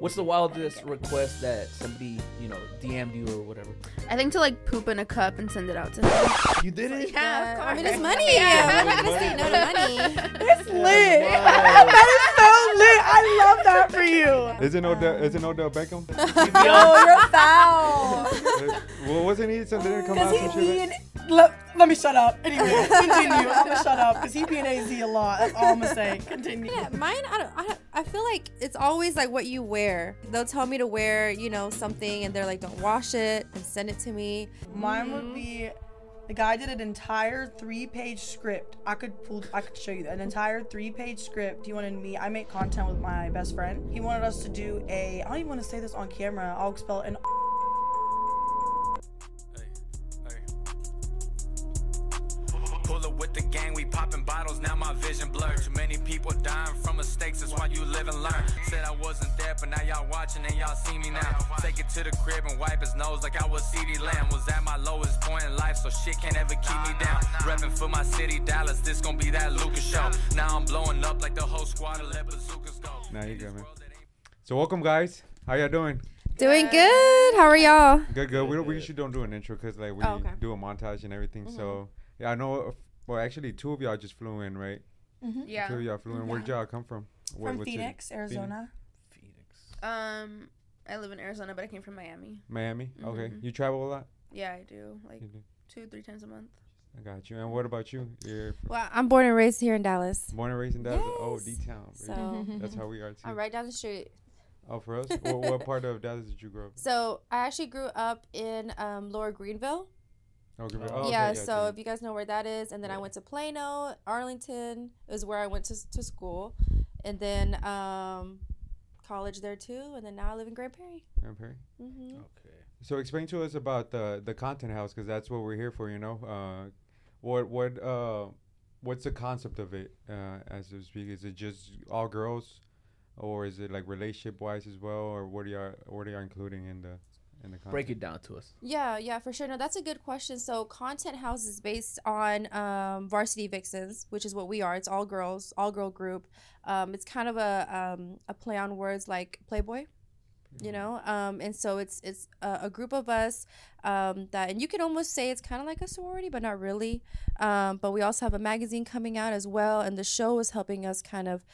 What's the wildest request that somebody you know DM'd you or whatever? I think to like poop in a cup and send it out to him. You did it. Yeah, of I mean, course. it's money. Yeah. We're not gonna say no to money. It's lit. that is so lit. I love that for you. Isn't Odell, isn't Odell Beckham? Oh, you're foul. Well, wasn't he something that come out Because some he shit? being. Let, let me shut up. Anyway, continue. I'm gonna shut up because he being AZ a lot. That's all I'm gonna say. Continue. Yeah, mine. I don't. I, don't, I feel like it's always like what you wear. They'll tell me to wear, you know, something, and they're like, "Don't wash it and send it to me." Mine would mm-hmm. be the guy did an entire three-page script. I could pull, I could show you that an entire three-page script. He wanted me. I make content with my best friend. He wanted us to do a. I don't even want to say this on camera. I'll spell it an. With the gang, we popping bottles, now my vision blurred. Too many people dying from mistakes, that's why you live and learn. Said I wasn't there, but now y'all watching and y'all see me now. Take it to the crib and wipe his nose like I was CD Lamb. Was at my lowest point in life, so shit can't ever keep me down. Reppin' for my city, Dallas, this gon' be that Lucas show. Now I'm blowing up like the whole squad of let bazookas go. Nah, you good, man. So welcome, guys. How y'all doing? Doing good. How are y'all? Good, good. We, don't, we usually don't do an intro because like we Oh, okay. do a montage and everything. So mm-hmm. yeah, I know. Well, actually, two of y'all just flew in, right? Yeah. Two of y'all flew in. Where'd y'all come from? What- From what city? Phoenix, Arizona. Phoenix. Um, I live in Arizona, but I came from Miami. Miami. Okay. Mhm. You travel a lot. Yeah, I do. Like do. two, three times a month. I got you. And what about you? You're Well, I'm born and raised here in Dallas, born and raised in Dallas. Oh, Yes. D town. so That's how we are too. I'm right down the street. Oh, for us. what, what part of Dallas did you grow up? So I actually grew up in um, Lower Greenville. Oh, Greenville. Okay, yeah, gotcha. so if you guys know where that is, and then I went to Plano, Arlington is where I went to, to school, and then um, college there too, and then now I live in Grand Prairie. Grand Prairie. hmm Okay. So explain to us about the the content house because that's what we're here for. You know, uh, what what uh, what's the concept of it? Uh, as to speak, is it just all girls, or is it like relationship wise as well, or what are y'all what are y'all including in the in the content? Break it down to us. Yeah, yeah, for sure. No, that's a good question. So, Content House is based on um, Varsity Vixens, which is what we are. It's all girls, all girl group. Um, it's kind of a um, a play on words like Playboy, you know. Um, and so it's it's a, a group of us um, that, and you can almost say it's kind of like a sorority, but not really. Um, but we also have a magazine coming out as well, and the show is helping us kind of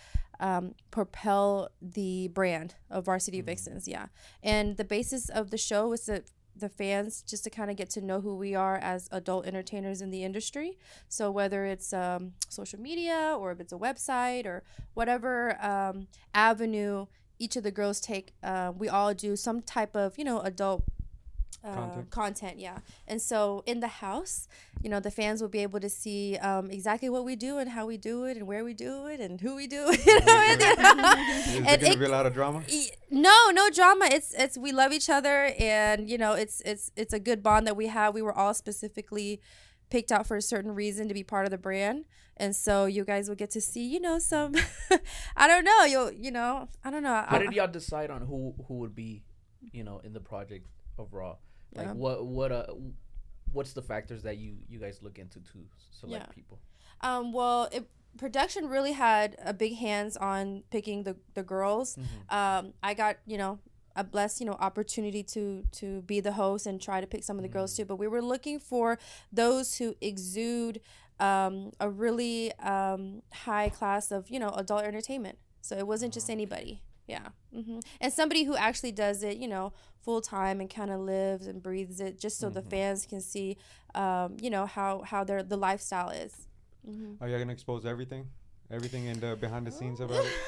um, propel the brand of Varsity Vixens. Yeah, and the basis of the show is that the fans just to kind of get to know who we are as adult entertainers in the industry. So whether it's um, social media or if it's a website or whatever um, avenue each of the girls take, uh, we all do some type of you know adult. Uh, Content. content. yeah. And so in the house, you know, the fans will be able to see um, exactly what we do and how we do it and where we do it and who we do it. You know, and, Is and there gonna it- be a lot of drama? E- no no drama it's it's we love each other and you know it's it's it's a good bond that we have we were all specifically picked out for a certain reason to be part of the brand and so you guys will get to see you know some i don't know you'll you know i don't know How I, did y'all decide on who who would be, you know, in the project overall? Like Yeah. what what uh what's the factors that you you guys look into to select Yeah. people? um well it, production really had a big hands on picking the the girls um i got you know a blessed you know opportunity to to be the host and try to pick some of the girls too but we were looking for those who exude um a really um high class of you know adult entertainment so it wasn't just anybody yeah hmm and somebody who actually does it you know full time and kind of lives and breathes it just so the fans can see um you know how how their the lifestyle is hmm Are y'all gonna expose everything, everything in the behind the scenes about it?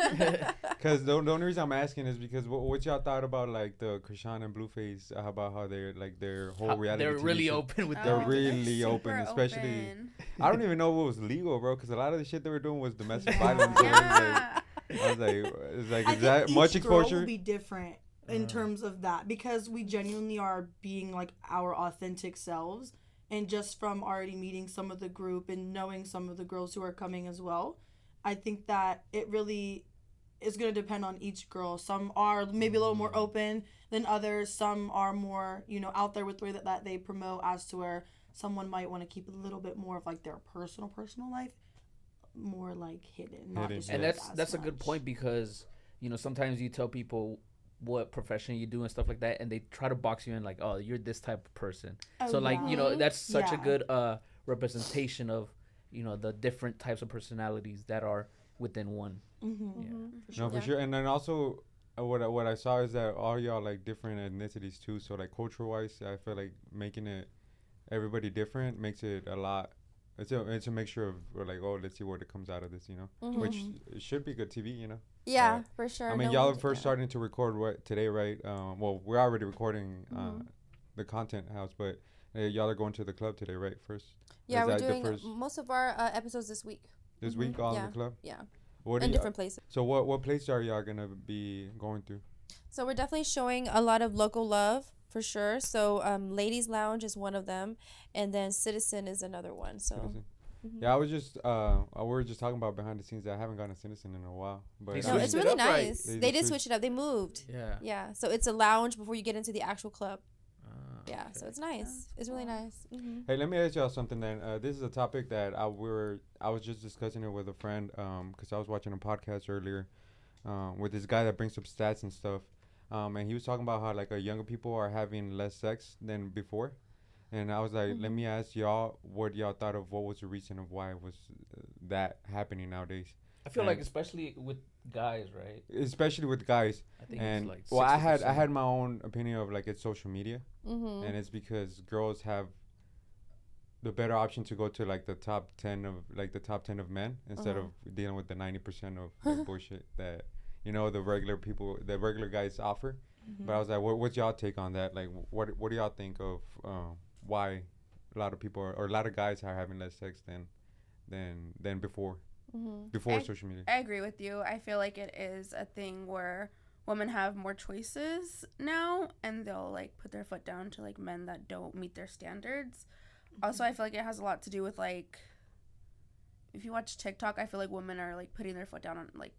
Because the, the only reason I'm asking is because what, what y'all thought about like the Chrisean and Blueface uh, about how they're like their whole How- reality. they're TV really show. open with They're really open, especially- I don't even know what was legal, bro. Because a lot of the shit they were doing was domestic violence. so it like- I was like, it's like, is that much girl will exposure? be different in terms of that because we genuinely are being like our authentic selves. And just from already meeting some of the group and knowing some of the girls who are coming as well i think that it really is going to depend on each girl. Some are maybe a little more mm-hmm. open than others. Some are more you know out there with the way that, that they promote as to where someone might want to keep a little bit more of like their personal personal life more like hidden, not Hidden. disclosed and that's as that's a good point because you know, sometimes you tell people what profession you do and stuff like that, and they try to box you in like, oh, you're this type of person. Oh, so like, you know, that's such a good uh representation of, you know, the different types of personalities that are within one. Mm-hmm. Yeah. No, for Yeah. sure. And then also, uh, what I, what I saw is that all y'all like different ethnicities too. So like culture wise, I feel like making it everybody different makes it a lot. It's a it's a mixture of like oh let's see what it comes out of this you know Mhm. which should be good TV you know. yeah, uh, for sure. I mean No y'all are first yeah. starting to record what today right? Um, well we're already recording uh, Mhm. the content house, but uh, y'all are going to the club today right? First Yeah, Is we're doing most of our uh, episodes this week this Mhm. week all in the club. Yeah. What in different places. so what what place are y'all gonna be going through? So we're definitely showing a lot of local love for sure. So um, Ladies Lounge is one of them, and then Citizen is another one. So Citizen? Mhm. Yeah, I was just uh, we were just talking about behind the scenes. that I haven't gone to Citizen in a while, but no, it's switched it really up, right? nice. They They, did switch it up. They moved. Yeah. Yeah, so it's a lounge before you get into the actual club. Ah, Yeah, so it's nice. It's really nice. hmm Hey, let me ask y'all something then. Uh, this is a topic that I we were I was just discussing it with a friend um because I was watching a podcast earlier, um with this guy that brings up stats and stuff, um and he was talking about how like uh, younger people are having less sex than before, and I was like, let Mhm. me ask y'all what y'all thought of what was the reason of why was uh, that happening nowadays, I feel like especially with guys, right? especially with guys. I think And it's like well, I had I had my own opinion of like it's social media. hmm and it's because girls have the better option to go to like the top 10 of like the top 10 of men instead Uh-huh. of dealing with the 90% of like, bullshit that you know the regular people the regular guys offer. But i was like what, what's y'all take on that? Like what what do y'all think of um, why a lot of people are, or a lot of guys are having less sex than than than before? Hmm before I- social media. I agree with you. I feel like it is a thing where women have more choices now and they'll like put their foot down to like men that don't meet their standards. Also, I feel like it has a lot to do with like if you watch TikTok, I feel like women are like putting their foot down on like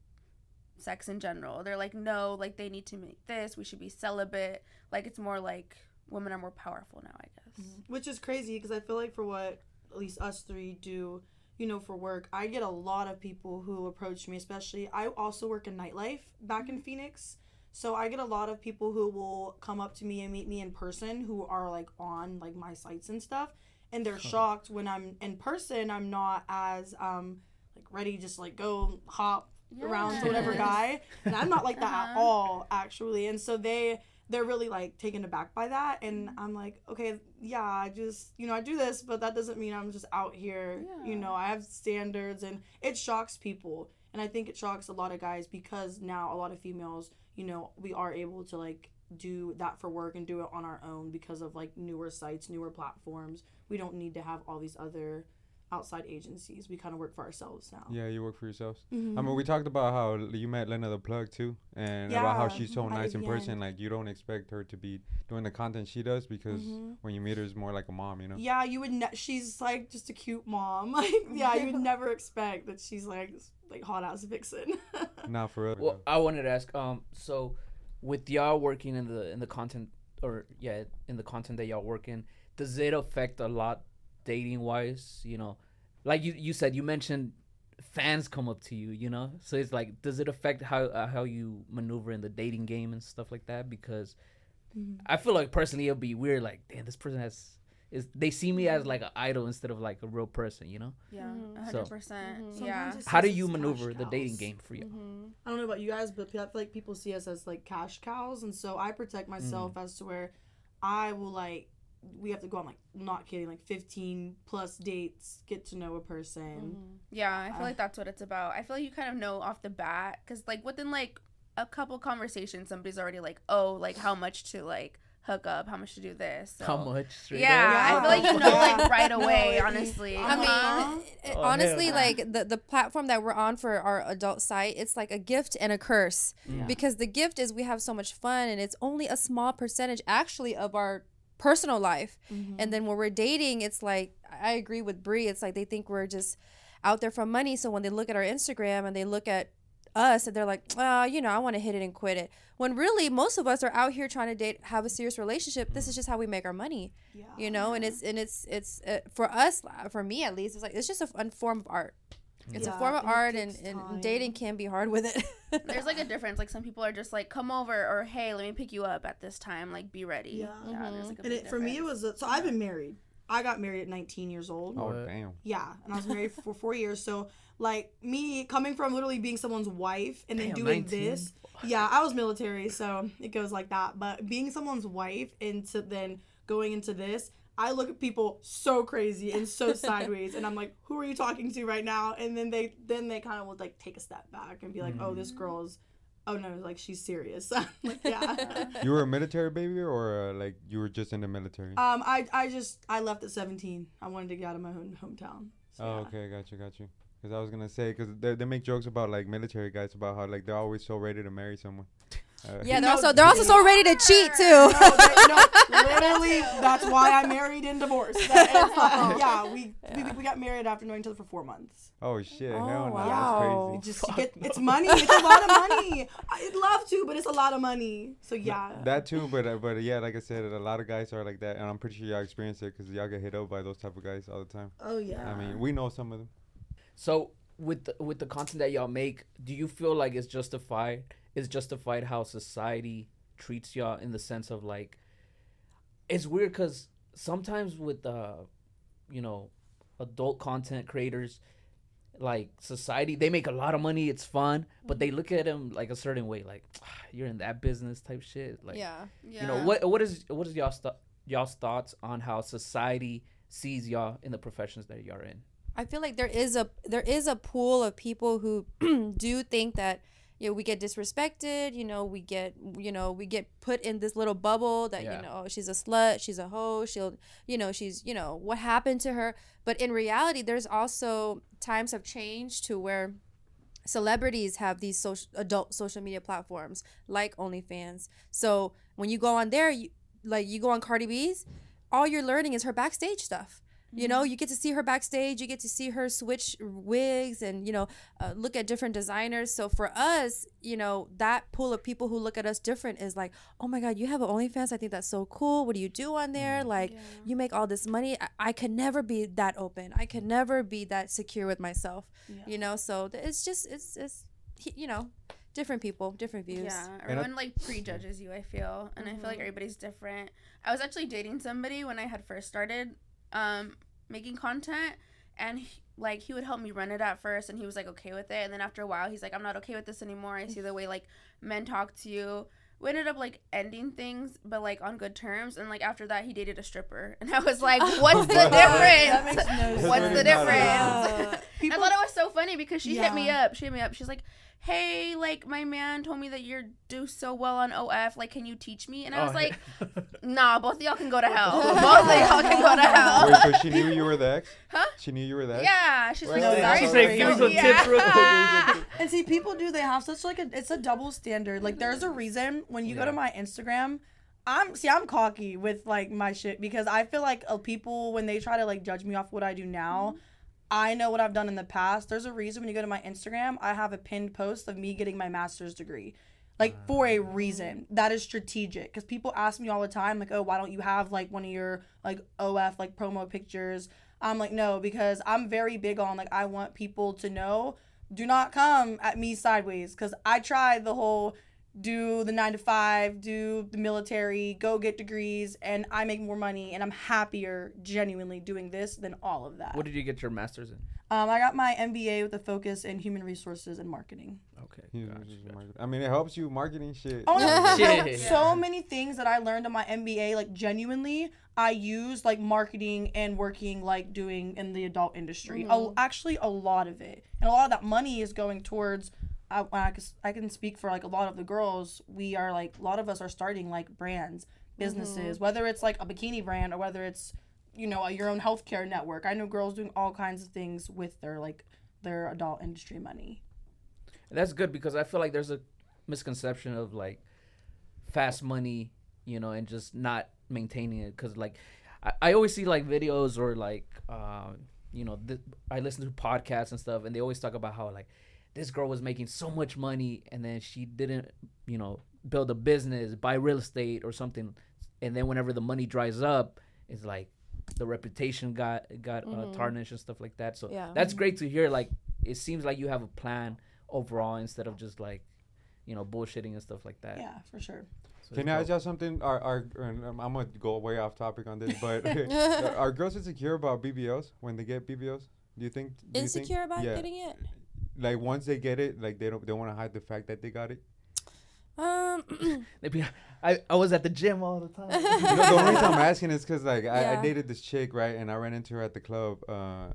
sex in general. They're like, no, like they need to make this. We should be celibate. Like it's more like women are more powerful now. I guess. Which is crazy because I feel like for what at least us three do, you know, for work, I get a lot of people who approach me, especially I also work in nightlife back in Phoenix. So I get a lot of people who will come up to me and meet me in person who are like on like my sites and stuff. And they're shocked when I'm in person, I'm not as um like ready just like go hop around to whatever guy. And I'm not like that at Uh-huh. all, actually. And so they they're really like taken aback by that. And I'm like, okay, yeah, I just you know, I do this, but that doesn't mean I'm just out here. You know, I have standards and it shocks people. And I think it shocks a lot of guys because now a lot of females, you know, we are able to like do that for work and do it on our own because of like newer sites, newer platforms. We don't need to have all these other outside agencies. We kind of work for ourselves now. yeah you work for yourselves Mhm. I mean, we talked about how you met Lena the Plug too, and about how she's so nice in person. Like you don't expect her to be doing the content she does because Mhm. when you meet her, it's more like a mom, you know. Yeah, you would. Ne- she's like just a cute mom. Like, yeah, you would never expect that she's like like hot ass vixen. Not for real. Well, I wanted to ask. Um, so with y'all working in the in the content or yeah in the content that y'all work in, does it affect a lot dating wise? You know, like you you said you mentioned fans come up to you. You know, so it's like does it affect how uh, how you maneuver in the dating game and stuff like that? Because I feel like personally it'll be weird. Like, damn, this person has. Is, they see me as like an idol instead of like a real person, you know. Yeah, Mhm. a So- hundred percent. Yeah. How do you maneuver the dating game for you? hmm I don't know about you guys, but I feel like people see us as like cash cows, and so I protect myself as to where I will like. We have to go on like not kidding like fifteen plus dates, get to know a person. Yeah, I feel Uh, like that's what it's about. I feel like you kind of know off the bat because, like, within like a couple conversations, somebody's already like, "Oh, like how much to like hook up, how much to do this." So, How much? straight Yeah. I feel like you know like right No, away. it- honestly, I mean, Uh-huh. it- Oh, honestly, hell. like the the platform that we're on for our adult site, it's like a gift and a curse Mm. because the gift is we have so much fun and it's only a small percentage actually of our personal life. Mm-hmm. And then when we're dating, it's like I agree with Bri. It's like they think we're just out there for money. So when they look at our Instagram and they look at us and they're like, oh, you know, I want to hit it and quit it. When really most of us are out here trying to date, have a serious relationship. This is just how we make our money, Yeah. you know. And it's and it's it's uh, for us, for me at least, it's like it's just a fun form of art. It's Yeah, a form of and art, and, and dating can be hard with it. There's like a difference. Like some people are just like, come over, or hey, let me pick you up at this time. Like, be ready. Yeah. yeah. There's like a And it, for me, it was a, so I've been married. I got married at 19 years old. Oh What? damn. Yeah, and I was married for four years. So like me coming from literally being someone's wife and then Damn, doing 19. this. Yeah, I was military, so it goes like that. But being someone's wife and to then going into this, I look at people so crazy and so sideways, and I'm like, who are you talking to right now? And then they then they kind of would like take a step back and be like, oh, this girl's. Oh no! Like she's serious. like, yeah. You were a military baby, or uh, like you were just in the military? Um, I I just I left at 17. I wanted to get out of my own hometown. So, oh, yeah. okay, got you, got you. Because I was gonna say, because they, they make jokes about like military guys about how like they're always so ready to marry someone. Uh, yeah, they're No, also they're also so ready to cheat too. No, they- no, literally, that's why I married and divorced. That- it's not- yeah, we, we we got married after knowing each other for four months. Oh shit! Oh, hell no, wow. that's crazy. just get, it's money. It's a lot of money. I'd love to, but it's a lot of money. So yeah, That too, but uh, but yeah, like I said, a lot of guys are like that, and I'm pretty sure y'all experience it because y'all get hit up by those type of guys all the time. oh yeah. I mean, we know some of them. So with the, with the content that y'all make, do you feel like it's justified? Is justified how society treats y'all in the sense of like, it's weird because sometimes with uh, you know, adult content creators, like society, they make a lot of money. It's fun, but they look at them like a certain way, like "Ah, you're in that business type shit. Like, yeah. yeah. you know, what what is what is y'all st- y'all's thoughts on how society sees y'all in the professions that y'all in? I feel like there is a there is a pool of people who do think that you know we get disrespected, you know, we get you know, we get put in this little bubble that Yeah. you know, oh, she's a slut, she's a hoe, she'll you know, she's you know, what happened to her? But in reality, there's also times have changed to where celebrities have these social adult social media platforms like OnlyFans. So when you go on there, you like you go on Cardi B's, all you're learning is her backstage stuff. You know, you get to see her backstage. You get to see her switch wigs and you know uh, look at different designers. So for us, you know, that pool of people who look at us different is like, oh my god, you have an OnlyFans. I think that's so cool. What do you do on there? Like, you make all this money. I, I could never be that open. I could never be that secure with myself. You know, so it's just it's it's you know different people, different views. Yeah, everyone like prejudges you. I feel, and I feel like everybody's different. I was actually dating somebody when I had first started um, making content, and he, like he would help me run it at first, and he was like okay with it, and then after a while, he's like, I'm not okay with this anymore. I see the way like men talk to you. We ended up like ending things, but like on good terms. And like after that, he dated a stripper, and I was like, "What's the That difference? makes no What's sense. the Not at difference?" Uh, I thought it was so funny because she hit me up. She hit me up. She's like, "Hey, like my man told me that you're do so well on OF. Like, can you teach me?" And I was Oh, like, "Nah, both of y'all can go to hell. both of y'all can go to hell." Wait, so she knew you were the ex? Huh? She knew you were the ex? Yeah, she's like, Well, "Sorry, she for said, "Give me so- some tips real quick, give me some Yeah. tips." and see, people do. They have such like a. It's a double standard. Like, there's a reason when you go to my Instagram. I'm see, I'm cocky with like my shit because I feel like uh, people when they try to like judge me off what I do now. I know what I've done in the past. There's a reason when you go to my Instagram, I have a pinned post of me getting my master's degree. Like for a reason. Ah. That is strategic. Because people ask me all the time, like, oh, why don't you have like one of your like OF like promo pictures? I'm like, no, because I'm very big on like I want people to know do not come at me sideways. Cause I tried the whole do the nine to five, do the military, go get degrees, and I make more money and I'm happier genuinely doing this than all of that. What did you get your master's in? Um, I got my MBA with a focus in human resources and marketing. Okay. He- gotcha, he- gotcha. I mean, it helps you marketing shit. Oh, no, Shit. so, so many things that I learned in my MBA, like genuinely, I use like marketing and working, like doing in the adult industry. A- actually, a lot of it, and a lot of that money is going towards. I, I, can- I can speak for like a lot of the girls. We are like a lot of us are starting like brands, businesses, whether it's like a bikini brand or whether it's you know your own healthcare network. I know girls doing all kinds of things with their like their adult industry money. And that's good because I feel like there's a misconception of like fast money, you know, and just not maintaining it. Because like I, I always see like videos or like uh, you know th- I listen to podcasts and stuff, and they always talk about how like this girl was making so much money and then she didn't, you know, build a business, buy real estate or something, and then whenever the money dries up, it's like the reputation got got uh, tarnished and stuff like that. So Yeah. that's great to hear. Like it seems like you have a plan overall instead of just like, you know, bullshitting and stuff like that. Yeah, for sure. So Can it's I ask y'all something? Are are and, um, I'm gonna go way off topic on this, but are girls insecure about BBLs when they get BBLs? Do you think? Do you think- Insecure about yeah. getting it? Like once they get it, like they don't they want to hide the fact that they got it. Um, I, I was at the gym all the time. You know, the only reason I'm asking is because like I, I dated this chick right, and I ran into her at the club, uh,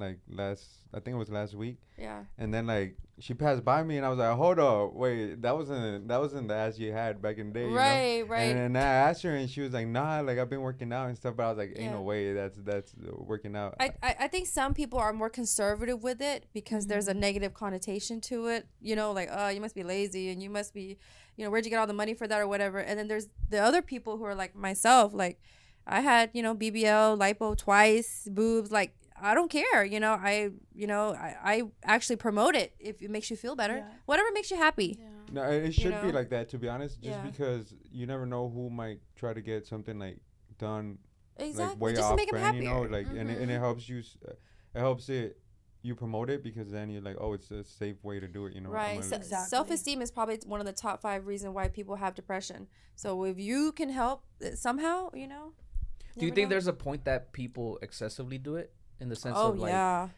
like last I think it was last week, yeah. and then like she passed by me, and I was like, hold up, wait, that wasn't that wasn't the ass you had back in the day, you know? Right, right. And then I asked her, and she was like, "Nah, like I've been working out and stuff." But I was like, "Ain't Yeah. no way that's that's working out." I, I, I think some people are more conservative with it because there's a mm-hmm. negative connotation to it. You know, like, oh, you must be lazy and you must be, you know, where'd you get all the money for that or whatever. And then there's the other people who are like myself. Like, I had, you know, BBL, lipo twice, boobs. Like, I don't care. You know, I, you know, I, I actually promote it if it makes you feel better. Yeah. Whatever makes you happy. Yeah. no, it it should be know? like that to be honest, just Yeah. because you never know who might try to get something like done Exactly. like way Just to off make them brand, happier. you know, like and it, and it Mhm. helps you, uh, it helps it you promote it because then you're like, oh, it's a safe way to do it, you know. Right. So, Exactly. Self esteem is probably one of the top five reasons why people have depression. So if you can help uh, somehow, you know. Do you think know. there's a point that people excessively do it in the sense Oh of like yeah,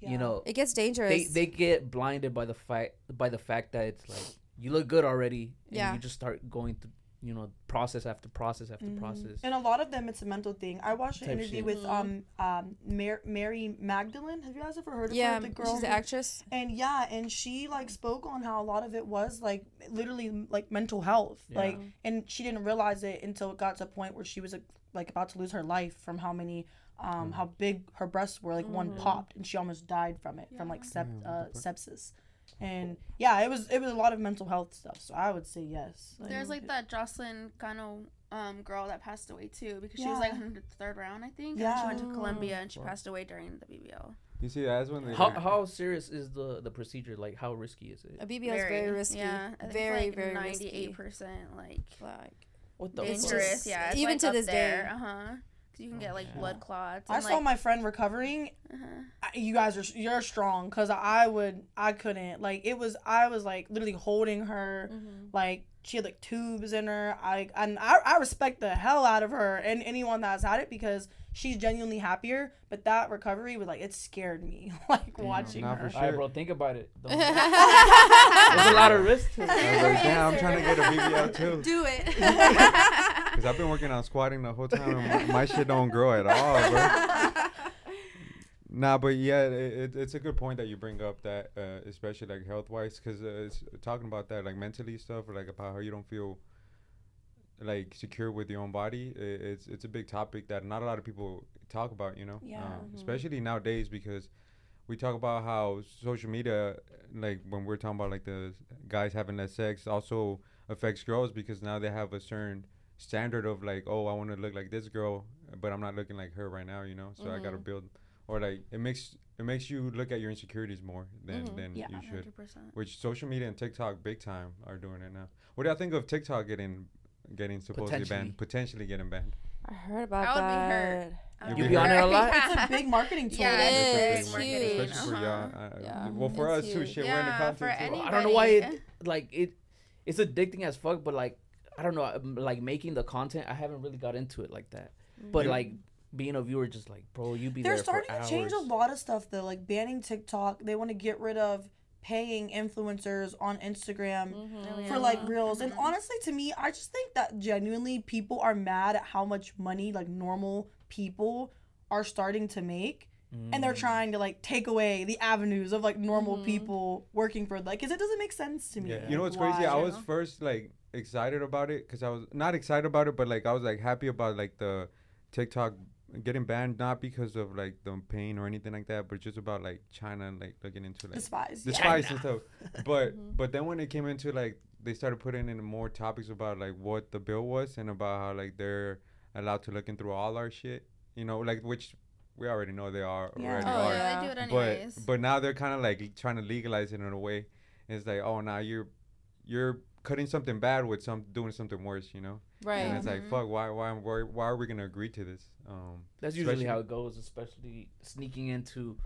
Yeah. you know it gets dangerous. they they get blinded by the fact by the fact that it's like you look good already and Yeah. you just start going through you know process after process after Mhm. process. And a lot of them, it's a mental thing. I watched an interview shit. with Mhm. um um Mar- Mary Magdalene. Have you guys ever heard of yeah, her? The girl she's an actress. and yeah, and she like spoke on how a lot of it was like literally like mental health. Yeah. Like, and she didn't realize it until it got to a point where she was like, like about to lose her life from how many. Um, how big her breasts were, like one Mhm. popped, and she almost died from it, from like sep- what uh, sepsis, and yeah, it was it was a lot of mental health stuff. So I would say yes. There's like that Jocelyn Cano um girl that passed away too because she was like in the third round I think. Yeah. And she went to Colombia and she passed away during the BBL. You see, that's when they How like- how serious is the the procedure? Like how risky is it? A BBL is very risky. Yeah, I very it's like very ninety eight percent like Like What the It's fuck? just- yeah, it's even like to up this day. Uh huh. Because you can get like Yeah. blood clots. I and, saw like, my friend recovering. uh-huh. I- you guys are you're strong because I would I couldn't like it was I was like literally holding her mhm. like she had like tubes in her I and I, I respect the hell out of her and anyone that's had it because she's genuinely happier but that recovery was like it scared me like Damn. watching Nah, her for All right, sure. bro, think about it. Don't- There's There's a lot of risk to I it. was like, damn, I'm trying to get a BBL too. Do it. Because I've been working on squatting the whole time, and my, my shit don't grow at all, bro. Nah, but yeah, it, it, it's a good point that you bring up that, uh, especially like health wise, because uh, it's talking about that like mentally stuff, or like about how you don't feel like secure with your own body. it's it's a big topic that not a lot of people talk about, you know. Yeah. Uh, Mhm. especially nowadays because we talk about how social media, like when we're talking about like the guys having less sex, also affects girls because now they have a certain standard of like, oh, I want to look like this girl, but I'm not looking like her right now, you know. So I gotta Mhm. build, or like it makes it makes you look at your insecurities more than Mhm. than Yeah. you should. 100%. Which social media and TikTok big time are doing it now. What do y'all think of TikTok getting getting supposedly Potentially. banned, potentially getting banned? I heard about I would be that. hurt. I You would be on it a lot? it's a big marketing tool Yeah, It it's is. big It's marketing. huge. Especially for uh-huh. y'all. uh, Yeah, well, for it's us too. huge. Shit, we're in the content for too. any- I don't know why it like it. It's addicting as fuck, but like I don't know, um, like making the content. I haven't really got into it like that. But like being a viewer, just like bro, you be they're there starting for to change a lot of stuff though like banning tiktok they want to get rid of paying influencers on instagram Mhm. Oh, for yeah. like reels and Mhm. honestly to me i just think that genuinely people are mad at how much money like normal people are starting to make and they're Mm. trying to like take away the avenues of like normal Mhm. people working for like because it doesn't make sense to me Yeah. You know what's Why? crazy? I was first like excited about it because I was not excited about it, but like I was like happy about like the TikTok getting banned, not because of like the pain or anything like that, but just about like China like looking into like despise the yeah. spice and stuff. But Mhm. but then when it came into like they started putting in more topics about like what the bill was and about how like they're allowed to look in through all our shit, you know, like which we already know they are Yeah. already Oh, are. yeah. they do it But but now they're kind of like trying to legalize it in a way. It's like oh now you're you're cutting something bad with some doing something worse, you know. Right. And it's like Mhm. fuck why why why, why are we gonna agree to this? Um, That's usually how it goes, especially sneaking into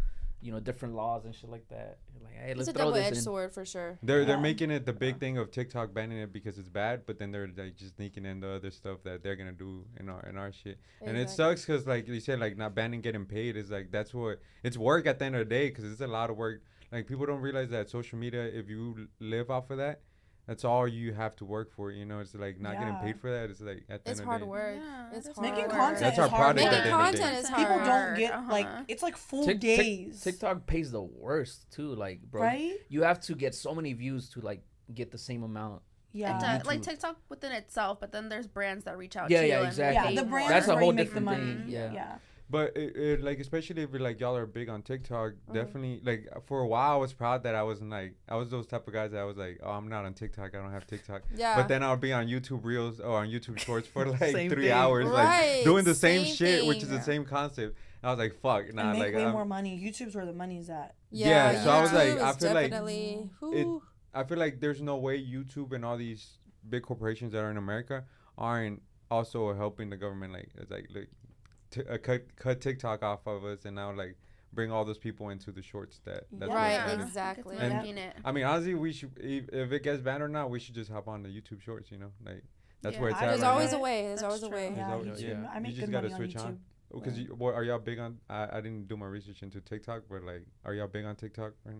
you know different laws and shit like that. Like, hey, let's It's a throw double this edged in. sword for sure. They're they're making it the big thing of TikTok banning it because it's bad, but then they're like just sneaking in the other stuff that they're gonna do in our in our shit. And it sucks because like you said, like not banning getting paid is like that's what it's work at the end of the day because it's a lot of work. Like people don't realize that social media, if you live off of that, that's all you have to work for. You know, it's like not getting paid for that. It's like at the It's end hard of the day. work. Yeah, It's hard Making work. content That's is our hard product Making at the end of the content day. is People don't get Uh-huh. like it's like full Tik- Tik- days, TikTok pays the worst too. Like, bro, right? you have to get so many views to like get the same amount. Yeah, It's like TikTok within itself, but then there's brands that reach out Yeah, to yeah, you. exactly. And yeah. pay The more. brands That's a whole you make the different money. thing, yeah. yeah. But it, it, like especially if like y'all are big on TikTok, Mm-hmm. definitely like for a while I was proud that I wasn't like I was those type of guys that I was like oh I'm not on TikTok I don't have TikTok. Yeah. But then I'll be on YouTube Reels or on YouTube Shorts for like three thing. hours, Right, like doing the same, same shit, which thing. is the same concept. I was like, fuck, nah, and make like way I'm- more money. YouTube's where the money's at. Yeah, so I was like, I is feel like it- I feel like there's no way YouTube and all these big corporations that are in America aren't also helping the government. Like, it's like, look, t- uh, cut cut TikTok off of us, and now like bring all those people into the shorts. That that's Yeah. Right, happening. exactly. And- making it. I mean, honestly, we should if, if it gets banned or not, we should just hop on the YouTube Shorts. You know, like that's Yeah. where it's I at. There's right always now. a way. There's That's always a way. There's Yeah, always- YouTube. yeah. I You just gotta switch on. Because you, what, are y'all big on? I, I didn't do my research into TikTok, but like, are y'all big on TikTok? Right?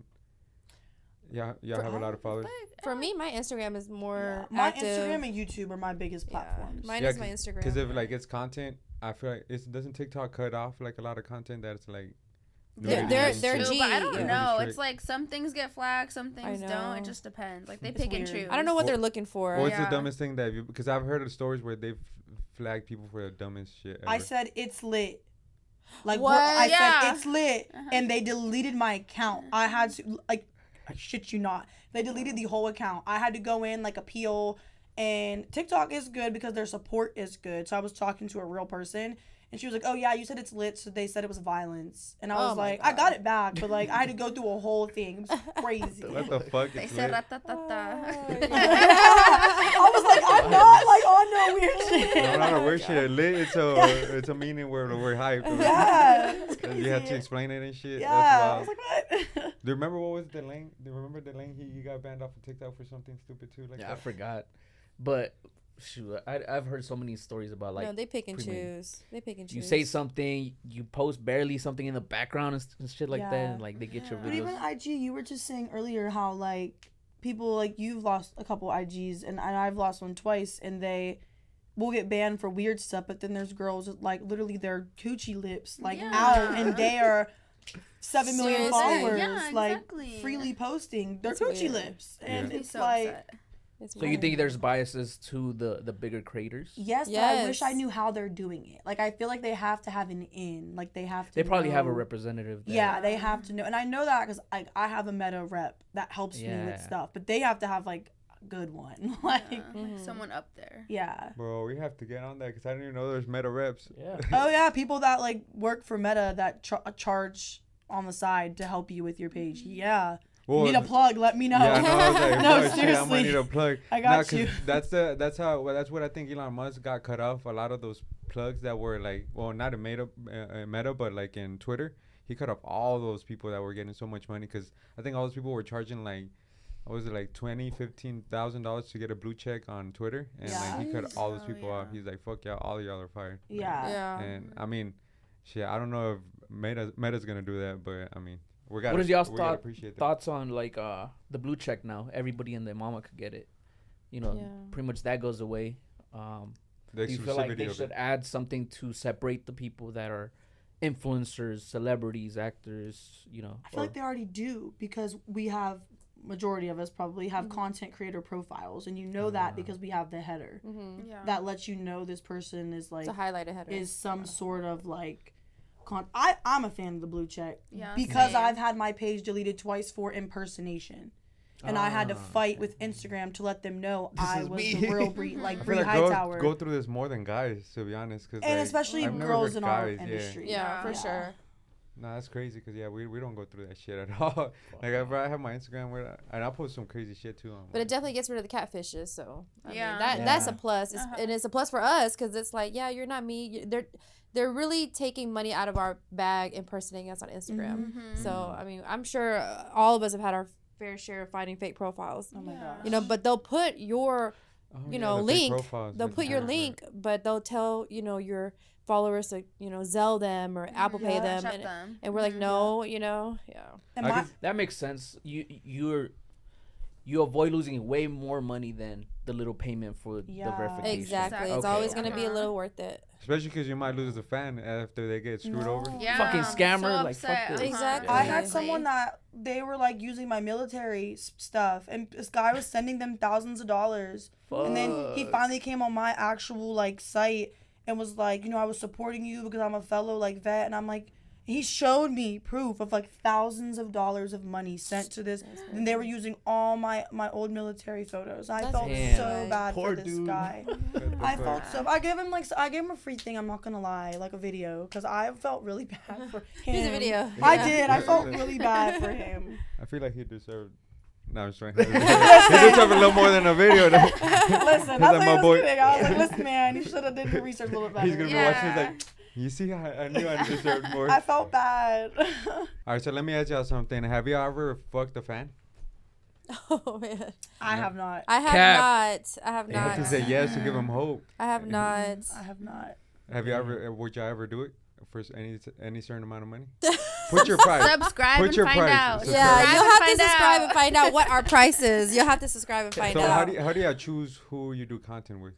Yeah, y'all For- have a lot of followers. For me, my Instagram is more Yeah. My active. Instagram and YouTube are my biggest yeah. platforms. Mine Yeah, is my Instagram. Because if like it's content, I feel like it doesn't TikTok cut off like a lot of content that's like. They're- they're- and they're shit? True, but I don't yeah. know. It's like some things get flagged, some things don't. It just depends. Like they It's pick and choose. I don't know what What- they're looking for. What's the dumbest thing that you? Because I've heard of stories where they've flagged people for the dumbest shit. Ever. I said it's lit. Like What? what? I Yeah. said it's lit, Uh-huh. and they deleted my account. I had to like, I shit you not. They deleted the whole account. I had to go in like appeal, and TikTok is good because their support is good. So I was talking to a real person, and she was like, "Oh yeah, you said it's lit, so they said it was violence." And I Oh was my like, "I got it back," but like I had to go through a whole thing. It was crazy. what the fuck? They It's said lit. ratatata. I was like, I'm not like on no weird shit. No, not a weird oh shit. Lit. It's a uh, it's a meaning where we're hype. Yeah. You had to explain it and shit. Yeah, I was like, what? Do you remember what was Delane? Do you remember Delane? He, he got banned off of TikTok for something stupid too. Like Yeah, I forgot. But shoot, I, I've heard so many stories about like no, they pick and pre-made. choose. They pick and choose. you say something, you post barely something in the background and, and shit like that, and like they get your Yeah. But even. IG, you were just saying earlier how like people like you've lost a couple IGs and, and I've lost one twice, and they will get banned for weird stuff. But then there's girls like literally their coochie lips like Yeah. out, and they are seven million Seriously. followers, Yeah, like exactly. freely posting their It's coochie weird. lips, and Makes it's so like. upset. It's So you think there's biases to the the bigger creators? Yes, but I wish I knew how they're doing it. Like I feel like they have to have an in. Like they have to. They probably have a representative. That, Yeah, they have to know, and I know that because I I have a meta rep that helps me with stuff, but they have to have like a good one. like, Yeah, like Mhm. someone up there. yeah. Bro, we have to get on that because I didn't even know there's meta reps. Yeah. Oh yeah, people that like work for Meta that char- charge on the side to help you with your page. Yeah, Well, need a plug? Let me know. Yeah, I know. I like, No, "Fuck, shit, I might seriously. need a plug. I Nah, you. That's the that's how well, that's what I think Elon Musk got cut off. A lot of those plugs that were like, well, not in Meta, uh, Meta, but like in Twitter, he cut off all those people that were getting so much money because I think all those people were charging like. What was it like twenty, fifteen thousand dollars to get a blue check on Twitter, and like he cut all those Oh, people yeah. off. He's like, "Fuck y'all, all of y'all are fired." Like, Yeah. Yeah. and I mean, shit, I don't know if Meta Meta's gonna do that, but I mean, we got. What is y'all's we thought- appreciate. Thoughts on like uh the blue check now? Everybody and their mama could get it. You know, Yeah. pretty much that goes away. Um, The do you feel like they should it. add something to separate the people that are influencers, celebrities, actors? You know, I feel or- like they already do because we have majority of us probably have Mm-hmm. content creator profiles, and you know that Ah. because we have the header Mm-hmm. Yeah. that lets you know this person is like It's a highlighted header. is some sort of like con- I I'm a fan of the blue check Yeah, because same. I've had my page deleted twice for impersonation. And I had to Ah. fight with Instagram to let them know This I was me. the real Bri, like I Bri feel like girls go through this more than guys, to be honest. Cause and like, especially I've girls heard in our guys, yeah. industry. yeah, for Yeah. sure. Nah, that's crazy. Cause yeah, we, we don't go through that shit at all. like I, I have my Instagram where I, and I post some crazy shit too. On But it definitely gets rid of the catfishes. So I Yeah. mean, that that's a plus, it's, Uh-huh. and it's a plus for us because it's like, yeah, you're not me. You, they're they're really taking money out of our bag impersonating us on Instagram. Mhm. So I mean, I'm sure uh, all of us have had our fair share of finding fake profiles. Oh my Yeah. gosh. You know, but they'll put your Oh, you yeah, know the link. They'll put your Right, right. link, but they'll tell you know your followers to you know Zelle them or Apple Pay Yeah. them, and, them. and we're like, Mhm. no, you know, yeah. My, That makes sense. You you're you avoid losing way more money than the little payment for Yeah. the verification. Exactly. It's always gonna be a little worth it. Especially because you might lose a fan after they get screwed over. Yeah, Fucking scammer, so like, fuck this. Uh-huh. Exactly. I had someone that they were like using my military stuff, and this guy was sending them thousands of dollars. And then he finally came on my actual like site and was like, you know, I was supporting you because I'm a fellow like vet, and I'm like, he showed me proof of like thousands of dollars of money sent to this, and they were using all my my old military photos. I That's felt Damn. so bad Poor for this dude. guy. I felt so. I gave him like I gave him a free thing. I'm not gonna lie, like a video, because I felt really bad for him. Here's a video. I Yeah. did. I felt really bad for him. I feel like he deserved. No, I'm just trying. he deserved a little more than a video. though. Listen, He's that's like, my boy. kidding. I was like, listen, man, you should have did your research a little bit better. He's gonna be watching. He's like, you see, I, I knew I deserved more. I felt bad. All right, so let me ask y'all something. Have you ever fucked a fan? Oh man, I have not. I have Cap. not. I have You have to not. say yes to give him hope. I have not. I have not. Have you ever? uh, Would you ever do it for any any certain amount of money? Put your price. Subscribe Put and your find price. out. Subscribe. Yeah, Subscribe you'll have to subscribe out. and find out what our price is. You'll have to subscribe and find so out. how do you, how do you choose who you do content with?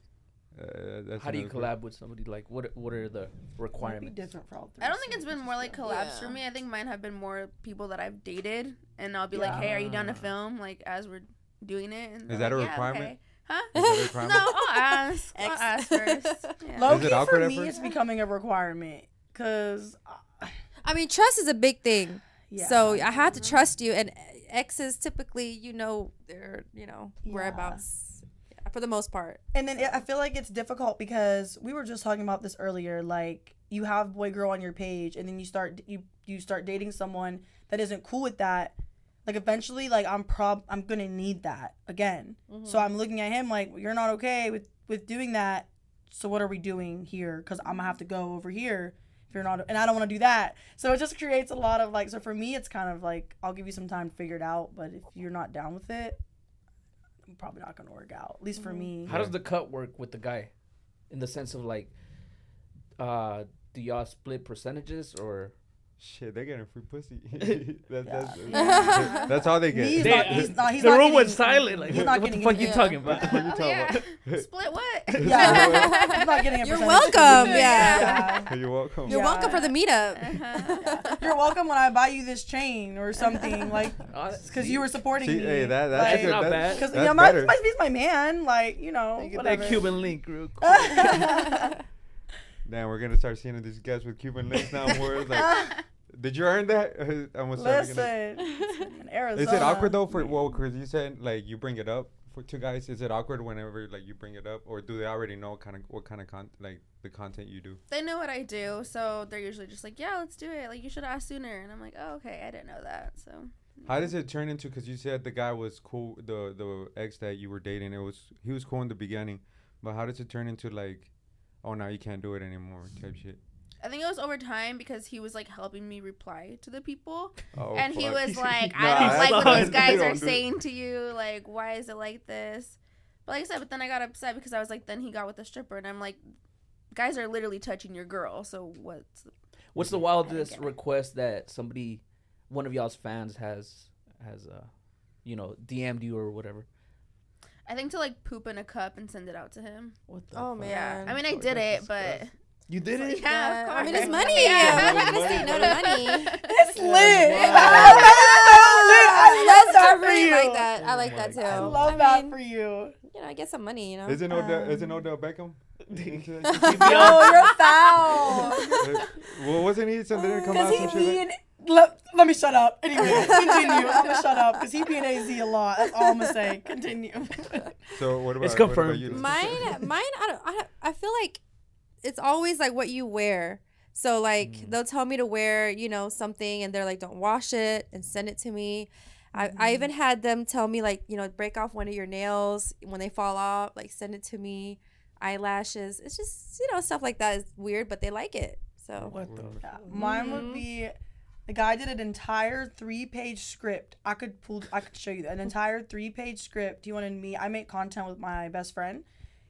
Uh, that's How do you another collab with somebody? Like, what what are the Might be requirements? different for all three. I don't think it's been more like collabs Yeah. for me. I think mine have been more people that I've dated, and I'll be like, "Hey, are you down to film?" Like as we're doing it?" And Is they're that a like, "Yeah, requirement? okay." Huh? Is that a No, requirement? I'll ask. I'll ask first. Yeah. Low Is it key awkward for me, first? it's becoming a requirement. Cause, uh, I mean, trust is a big thing. yeah. So I have to trust you, and exes typically, you know, they're you know whereabouts yeah, for the most part. And then it, I feel like it's difficult because we were just talking about this earlier. Like you have boy girl on your page, and then you start you you start dating someone that isn't cool with that. Like eventually, like I'm prob I'm gonna need that again. So I'm looking at him like you're not okay with with doing that. So what are we doing here? Because I'm gonna have to go over here you're not, and I don't want to do that. So it just creates a lot of like. So for me, it's kind of like I'll give you some time to figure it out. But if you're not down with it, I'm probably not gonna work out. At least for me. How does the cut work with the guy, in the sense of like, uh, do y'all split percentages or? Shit, they're getting free pussy. that, Yeah. that's, Yeah. that's all they get. He's They- not. He's not. He's the not room was silent. Like, he's what, not what the fuck any- you talking What the about? fuck you talking Yeah. about? Split what? Yeah, he's not getting a You're welcome, yeah. Yeah. You're welcome. You're Yeah. welcome for the meetup. Uh-huh. You're welcome when I buy you this chain or something like because you were supporting See, me. hey, that, that's like, good, not bad. Because That's you know, my, better. my, he's my man. Like you know, Get that Cuban link real quick. Damn, we're gonna start seeing these guys with Cuban links now. More like, did you earn that? I'm gonna start looking Listen, in Arizona. Is it awkward though for well, Chris? You said like you bring it up for two guys. Is it awkward whenever like you bring it up, or do they already know kind of what kind of con like the content you do? they know what I do, so they're usually just like, "Yeah, let's do it." Like you should ask sooner, and I'm like, "Oh, okay, I didn't know that." So How does it turn into? Because you said the guy was cool, the the ex that you were dating, it was he was cool in the beginning, but how does it turn into like, oh now you can't do it anymore type shit? I think it was over time because he was like helping me reply to the people, Oh, and he was like, Nah, "I don't like what not- those guys are saying to you. Like, why is it like this?" But like I said, but then I got upset because I was like, then he got with the stripper, and I'm like, guys are literally touching your girl, so what's the What's the wildest request that somebody, one of y'all's fans has has uh, you know, DM'd you or whatever? I think to like poop in a cup and send it out to him. What the? Oh, fuck? man. Yeah, I mean I Oh, did that's it, but disgusting. You did it? yeah, of course. I mean, it's money. Yeah. I'm not gonna say no to money. It's lit. Wow. I love That's, that I for really you. like that. I Oh like that too. I love I that for you. You know, I get some money. You know. Is it Odell? is it Um, Odell Beckham? No, you're foul. Well, wasn't he? Some didn't come out Because some he shit. be Like. Let, let me shut up. Anyway, continue. I'm gonna shut up because he be in AZ a lot. That's all I'm gonna say. Continue. so what about? It's what about confirmed. you? mine, mine. I don't. I, don't- I feel like it's always like what you wear. So like Mm. they'll tell me to wear, you know, something, and they're like, "Don't wash it and send it to me." I, I even had them tell me like, you know, break off one of your nails when they fall off, like send it to me. Eyelashes. It's just you know stuff like that is weird, but they like it. So What the? Yeah, mine would Mhm. be the guy did an entire three page script. I could pull I could show you that. An entire three page script. He wanted me I make content with my best friend.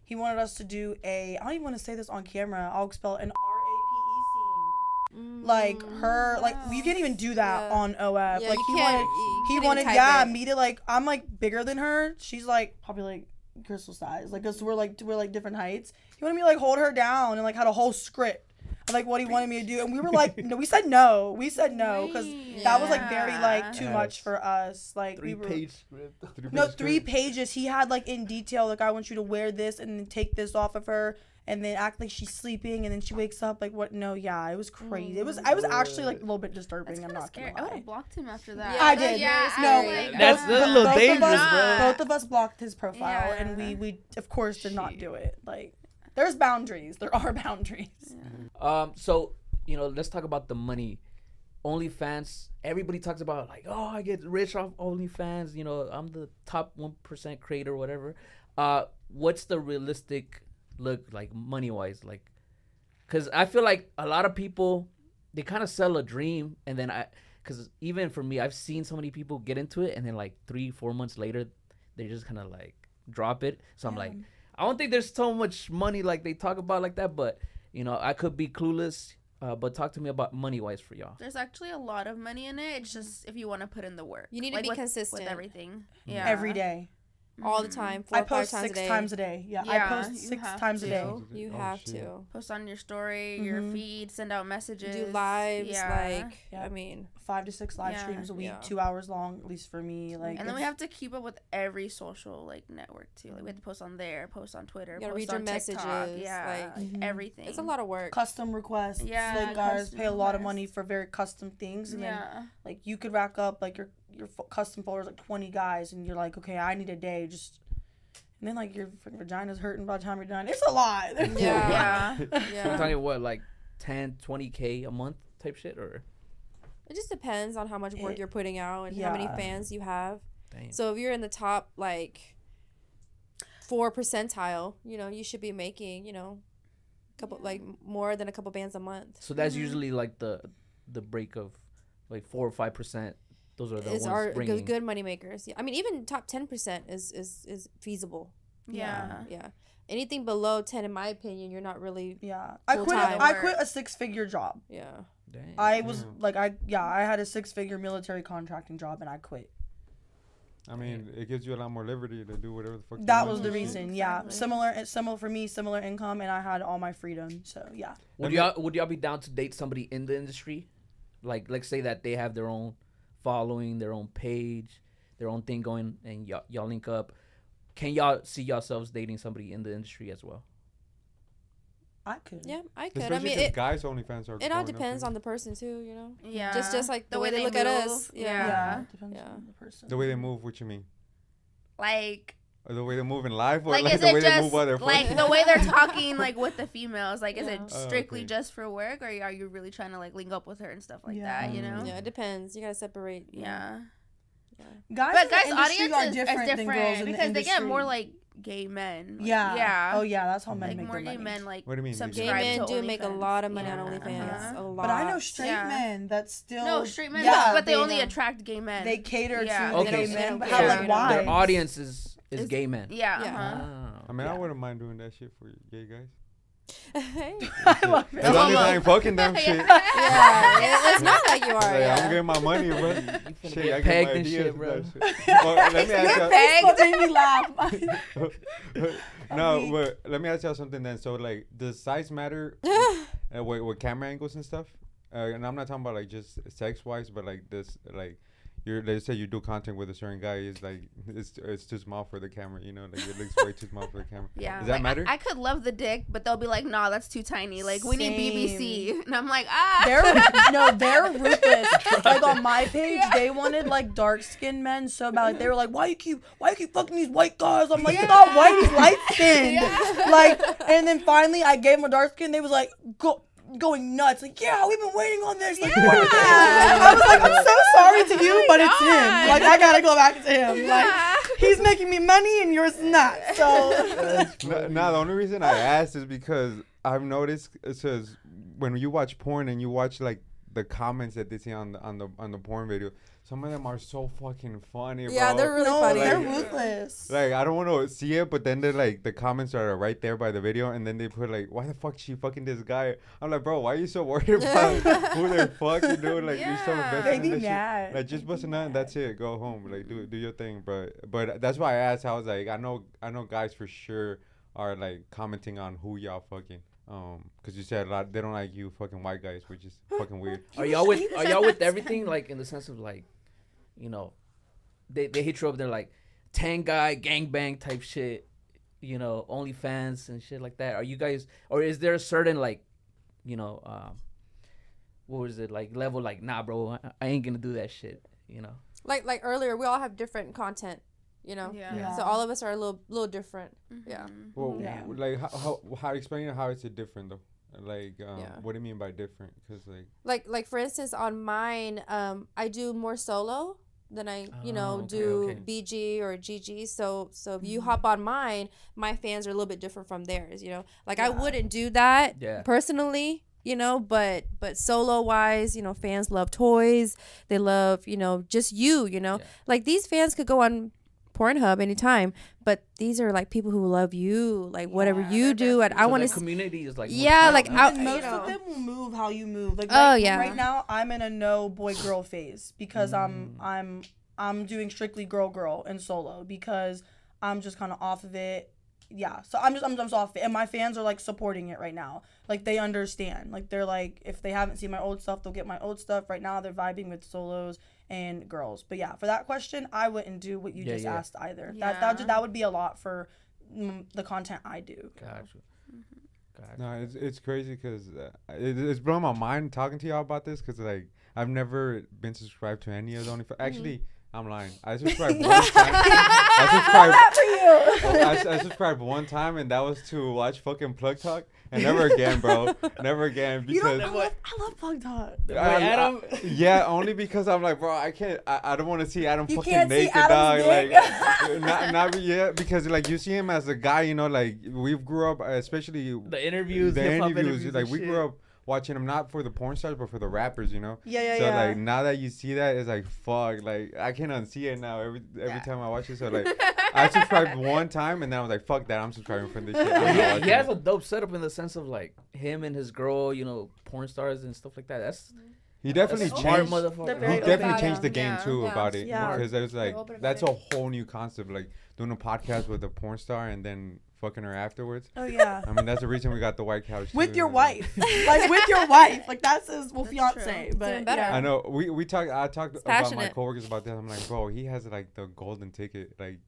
He wanted us to do a I don't even want to say this on camera. I'll spell an R A P E scene. Like her like you can't even do that Yeah. on OF. Yeah, like you he wanted he wanted yeah, it. me to like I'm like bigger than her. She's like probably like Krystal size. Like us we're like we're like different heights. He wanted me to like hold her down and like had a whole script of like what he wanted me to do. And we were like no, we said no. We said no because that was like very like too much for us. Like Three we were page script. no page three script. pages. He had like in detail like I want you to wear this and then take this off of her and then act like she's sleeping and then she wakes up like what? No, yeah, it was crazy. It was I was actually like a little bit disturbing. That's I'm not scary. gonna I would have blocked him after that. Yeah, I did. Yeah, No, scary. like, That's- both, that's a little both dangerous, of us, bro. Both of us blocked his profile, Yeah. and we we of course did not do it. Like there's boundaries. There are boundaries. Um, so you know, let's talk about the money. OnlyFans. Everybody talks about like, oh, I get rich off OnlyFans. You know, I'm the top one percent creator, whatever. Uh, what's the realistic look like money wise? Like, because I feel like a lot of people they kind of sell a dream, and then I, because even for me, I've seen so many people get into it, and then like three, four months later, they just kind of like drop it. So I'm like, I don't think there's so much money like they talk about like that, but you know, I could be clueless. Uh, but talk to me about money wise for y'all. There's actually a lot of money in it. It's just if you want to put in the work. You need to be with, consistent. with everything. Yeah. Every day. All the Mhm. time, four I or five post times six a day. times a day. Yeah, I post six have times a day. You Oh, have shit. to Post on your story, your Mhm. feed, send out messages. do lives. Yeah. Like Yeah. I mean, Five to six live Yeah. streams a week, Yeah. two hours long, at least for me. Like, and then we have to keep up with every social like network too. Like we have to post on there, post on Twitter, You gotta post read your on TikTok. messages, Yeah, like- like, Mhm. everything. it's a lot of work. custom requests. Yeah, like guys pay a lot of money for very custom things, and then like you could rack up like your your fo- custom followers like 20 guys and you're like okay i need a day just and then like your freaking vagina's hurting by the time you're done it's a lot Yeah. Yeah. So I'm Yeah, talking what like 10, 20 k a month type shit or it just depends on how much work It- you're putting out and how many fans you have. damn. So if you're in the top like four percentile, you know, you should be making, you know, a couple like more than a couple bands a month. So that's Mhm. usually like the the break of like four or five percent. Those are the Is ones our bringing. good, good money makers. Yeah. I mean, even top ten percent is is is feasible. Yeah. Yeah. Anything below ten, in my opinion, you're not really. yeah i quit time. a, i quit a six figure job Yeah. Dang. i was Mm. like i yeah i had a six figure military contracting job and i quit I mean, it gives you a lot more liberty to do whatever the fuck. you that want was the to. reason yeah Exactly. similar similar for me similar income and i had all my freedom so yeah would y'all would y'all be down to date somebody in the industry? Like let's say that they have their own following, their own page, their own thing going, and y'all y'all link up. Can y'all see yourselves dating somebody in the industry as well? i could Yeah, I could. Especially I mean, 'cause it, guys OnlyFans are. it all depends on the person too. You know. Yeah. Just just like the, way, they look at us. move. Yeah. yeah, depends Yeah. on the person the way they move. What you mean? Like Or the way they move in life, or like, like, is the way it they just move while they're like fucking? the way they're talking like with the females? Like, is Yeah. it Oh, strictly okay. just for work, or are you really trying to like link up with her and stuff like Yeah. that? You know? Yeah, it depends. You gotta separate. you know. Yeah. guys But guys' the audience are is, is different, different, than girls in the because they get more like gay men. Like, yeah Yeah. oh yeah that's how men Like make more their gay money. men like What do you mean they do? Gay subscribe men to do make a lot of money Yeah. on OnlyFans. Uh-huh. A lot. But I know straight Yeah. men that still No, straight men, yeah, but they, only don't- attract gay men. they cater Yeah. to Okay, gay so- men. But Yeah. how like why? Their audience is is Is- gay men. yeah. Yeah. Uh-huh. Ah, I mean, I wouldn't mind doing that shit for gay guys. hey. I love it. As long as I ain't fucking them shit. Yeah, it- it's not like you are. Like, I'm getting my money, bro. You finna shit, get I get pegged my and shit, and bro. shit. Well, let me ask y'all. Made me laugh. no, mean- but let me ask y'all something then. So, like, does size matter uh, with, with camera angles and stuff? Uh, and I'm not talking about like just sex wise, but like this, like, you're let's say you do content with a certain guy, is like it's it's too small for the camera, you know, like it looks way too small for the camera. Yeah. Does that like, matter? I, I could love the dick, but they'll be like, nah, that's too tiny. Like, we need BBC. And I'm like, ah. They're no, they're ruthless. Like on my page, they wanted like dark skinned men so bad. Like they were like, "Why you keep, why you keep fucking these white guys?" I'm like, "You're not white, he's light skinned." Yeah. Like, and then finally, I gave them a dark skin. They was like, "Go." Going nuts, like yeah, we've been waiting on this. Like, what is this? Yeah. I was like, I'm so sorry to Oh you, my but it's oh him. Like, I gotta go back to him. Like, he's making me money and yours not. So No, no, the only reason I asked is because I've noticed it says when you watch porn and you watch like the comments that they see on the on the on the porn video, some of them are so fucking funny, Yeah, bro. they're really no, funny. they're ruthless. Like I don't want to see it, but then they're like the comments are right there by the video, and then they put like, "Why the fuck she fucking this guy?" I'm like, bro, why are you so worried about who they're fucking, dude? Like you're so Yeah. invested They in be this shit. Like just bust a nut, and that's it. Go home, like do do your thing, but but that's why I asked. I was like, I know I know guys for sure are like commenting on who y'all fucking. Um, cause you said a lot. They don't like you fucking white guys, which is fucking weird. Are y'all with are y'all with everything like in the sense of like, you know, they they hit you up. They're like, ten guy gangbang type shit. You know, OnlyFans and shit like that. Are you guys or is there a certain like, you know, um, what was it like level? Like, nah, bro, I, I ain't gonna do that shit. You know. like like earlier, we all have different content. You know. Yeah. Yeah. So all of us are a little little different. Yeah. Mhm. Well, Yeah. like how, how how explain how is it different though? Like, um, Yeah. what do you mean by different? Cause like, Like like for instance, on mine, um, I do more solo than I you Oh, know okay, do okay. BG or GG. So so if you Mhm. hop on mine, my fans are a little bit different from theirs. You know, like I wouldn't do that Yeah. personally. You know, but but solo wise, you know, fans love toys. They love you know just you. You know, Yeah. like these fans could go on Pornhub anytime, but these are like people who love you, like whatever Yeah, you do, and I So want to. community is like Yeah, like. I- most you know. of them will move how you move. Like Oh, yeah. right now, I'm in a no boy girl phase because Mm. I'm I'm I'm doing strictly girl girl and solo because I'm just kind of off of it. Yeah, so I'm just I'm just off it, and my fans are like supporting it right now. Like they understand. Like they're like if they haven't seen my old stuff, they'll get my old stuff. Right now, they're vibing with solos and girls. But yeah, for that question, I wouldn't do what you Yeah, just yeah. asked either. Yeah. That that would, that would be a lot for mm, the content I do. Gotcha. Gotcha. no, it's it's crazy because uh, it, it's blowing my mind talking to y'all about this because like I've never been subscribed to any of the only. Actually, I'm lying. I subscribed one time. I subscribed. for you. I, I subscribed one time and that was to watch fucking Plug Talk and never again, bro. Never again You because. don't. I love, I love Plug Talk. Wait, I- I- Adam. yeah, only because I'm like, bro, I can't. I, I don't want to see Adam You fucking can't see naked, dog. Adam's Like, not not be- yeah, because like you see him as a guy, you know, like we grew up, especially the interviews, the interviews. interviews Like we grew up watching them not for the porn stars, but for the rappers, you know. Yeah, yeah, so yeah. like now that you see that, it's like fuck. Like I can't unsee it now every every Yeah. time I watch it. So like I subscribed one time and then I was like, fuck that, I'm subscribing for this shit. I'm But not he, he has it. a dope setup in the sense of like him and his girl, you know, porn stars and stuff like that. That's He definitely a smart changed. motherfucker. He definitely changed the game Yeah. too Yeah. about it Yeah. because there's like that's a whole new concept like doing a podcast with a porn star and then fucking her afterwards. Oh yeah. I mean that's the reason we got the white couch with too, your like- wife, like with your wife, like that's his well That's fiance. true. But yeah. I know we we talked. I talked It's about my coworkers about that. I'm like, bro, he has like the golden ticket. Like,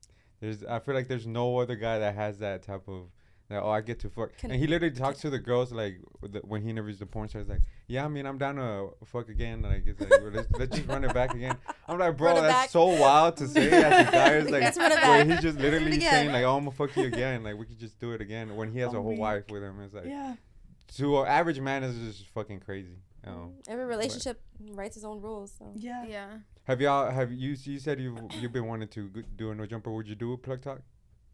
there's I feel like there's no other guy that has that type of. That, oh, I get to fuck. Can- and he literally talks to the girls like the, when he interviews the porn stars. Like, yeah, I mean, I'm down to fuck again. Like, it's like well, let's, let's just run it back again. I'm like, bro, that's back. so wild to say as a guy. It's like Let's run it where he's just Let's do it literally saying like, oh, I'm gonna fuck you again. Like, we could just do it again when he has a Oh, whole we- wife with him. It's like yeah. to an average man is just fucking crazy. Um, Every relationship writes its own rules. So. Yeah. Yeah. Have y'all have you you said you you've been wanting to do a no jumper? Would you do a plug talk?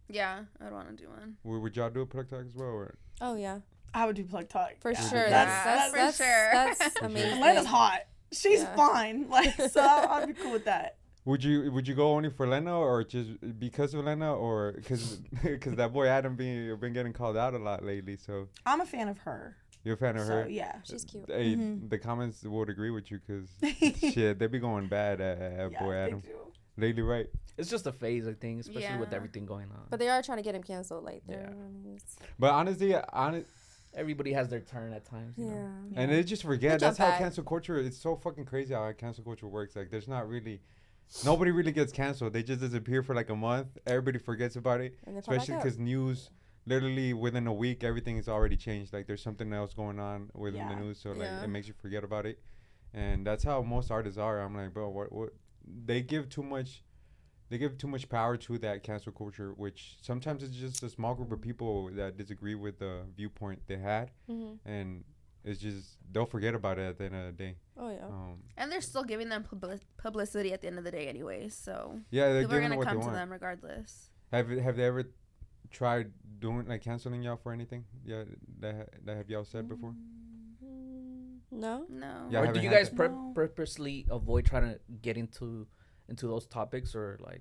Yeah, I'd want to do one. Would, would y'all do a plug talk as well? Or Oh yeah, I would do plug talk. for yeah. sure. Yeah. That's that's For that's, sure. that's sure. amazing. Lena's hot. She's Yeah. fine. Like so, I'll, I'll be cool with that. would you would you go only for Lena or just because of Lena or because because that boy Adam being been getting called out a lot lately? So I'm a fan of her. you're a fan of so her. yeah. She's cute. Hey, Mhm. the comments would agree with you because shit they be going bad at, at Yeah, boy they Adam do. lately, right? It's just a phase, I think, especially with everything going on. But they are trying to get him canceled. Like they're. But honestly, honest, Everybody has their turn at times. You Yeah. know? And they just forget. Good That's job, how Pat. cancel culture. It's so fucking crazy how cancel culture works. Like, there's not really, nobody really gets canceled. They just disappear for like a month. Everybody forgets about it, And they pop back especially because news, literally within a week, everything is already changed. Like, there's something else going on within the news, so like Yeah. it makes you forget about it. And that's how most artists are. I'm like, bro, what, what? They give too much. They give too much power to that cancel culture, which sometimes it's just a small group of people that disagree with the viewpoint they had Mhm. and it's just they'll forget about it at the end of the day. Oh yeah. Um, And they're still giving them publi- publicity at the end of the day, anyway, So yeah, they're people are giving gonna what come they to want. them regardless. Have have they ever tried doing like canceling y'all for anything? Yeah, that ha- that have y'all said before. Mm, No. No. Yeah, or do you guys pur- No. purposely avoid trying to get into into those topics or like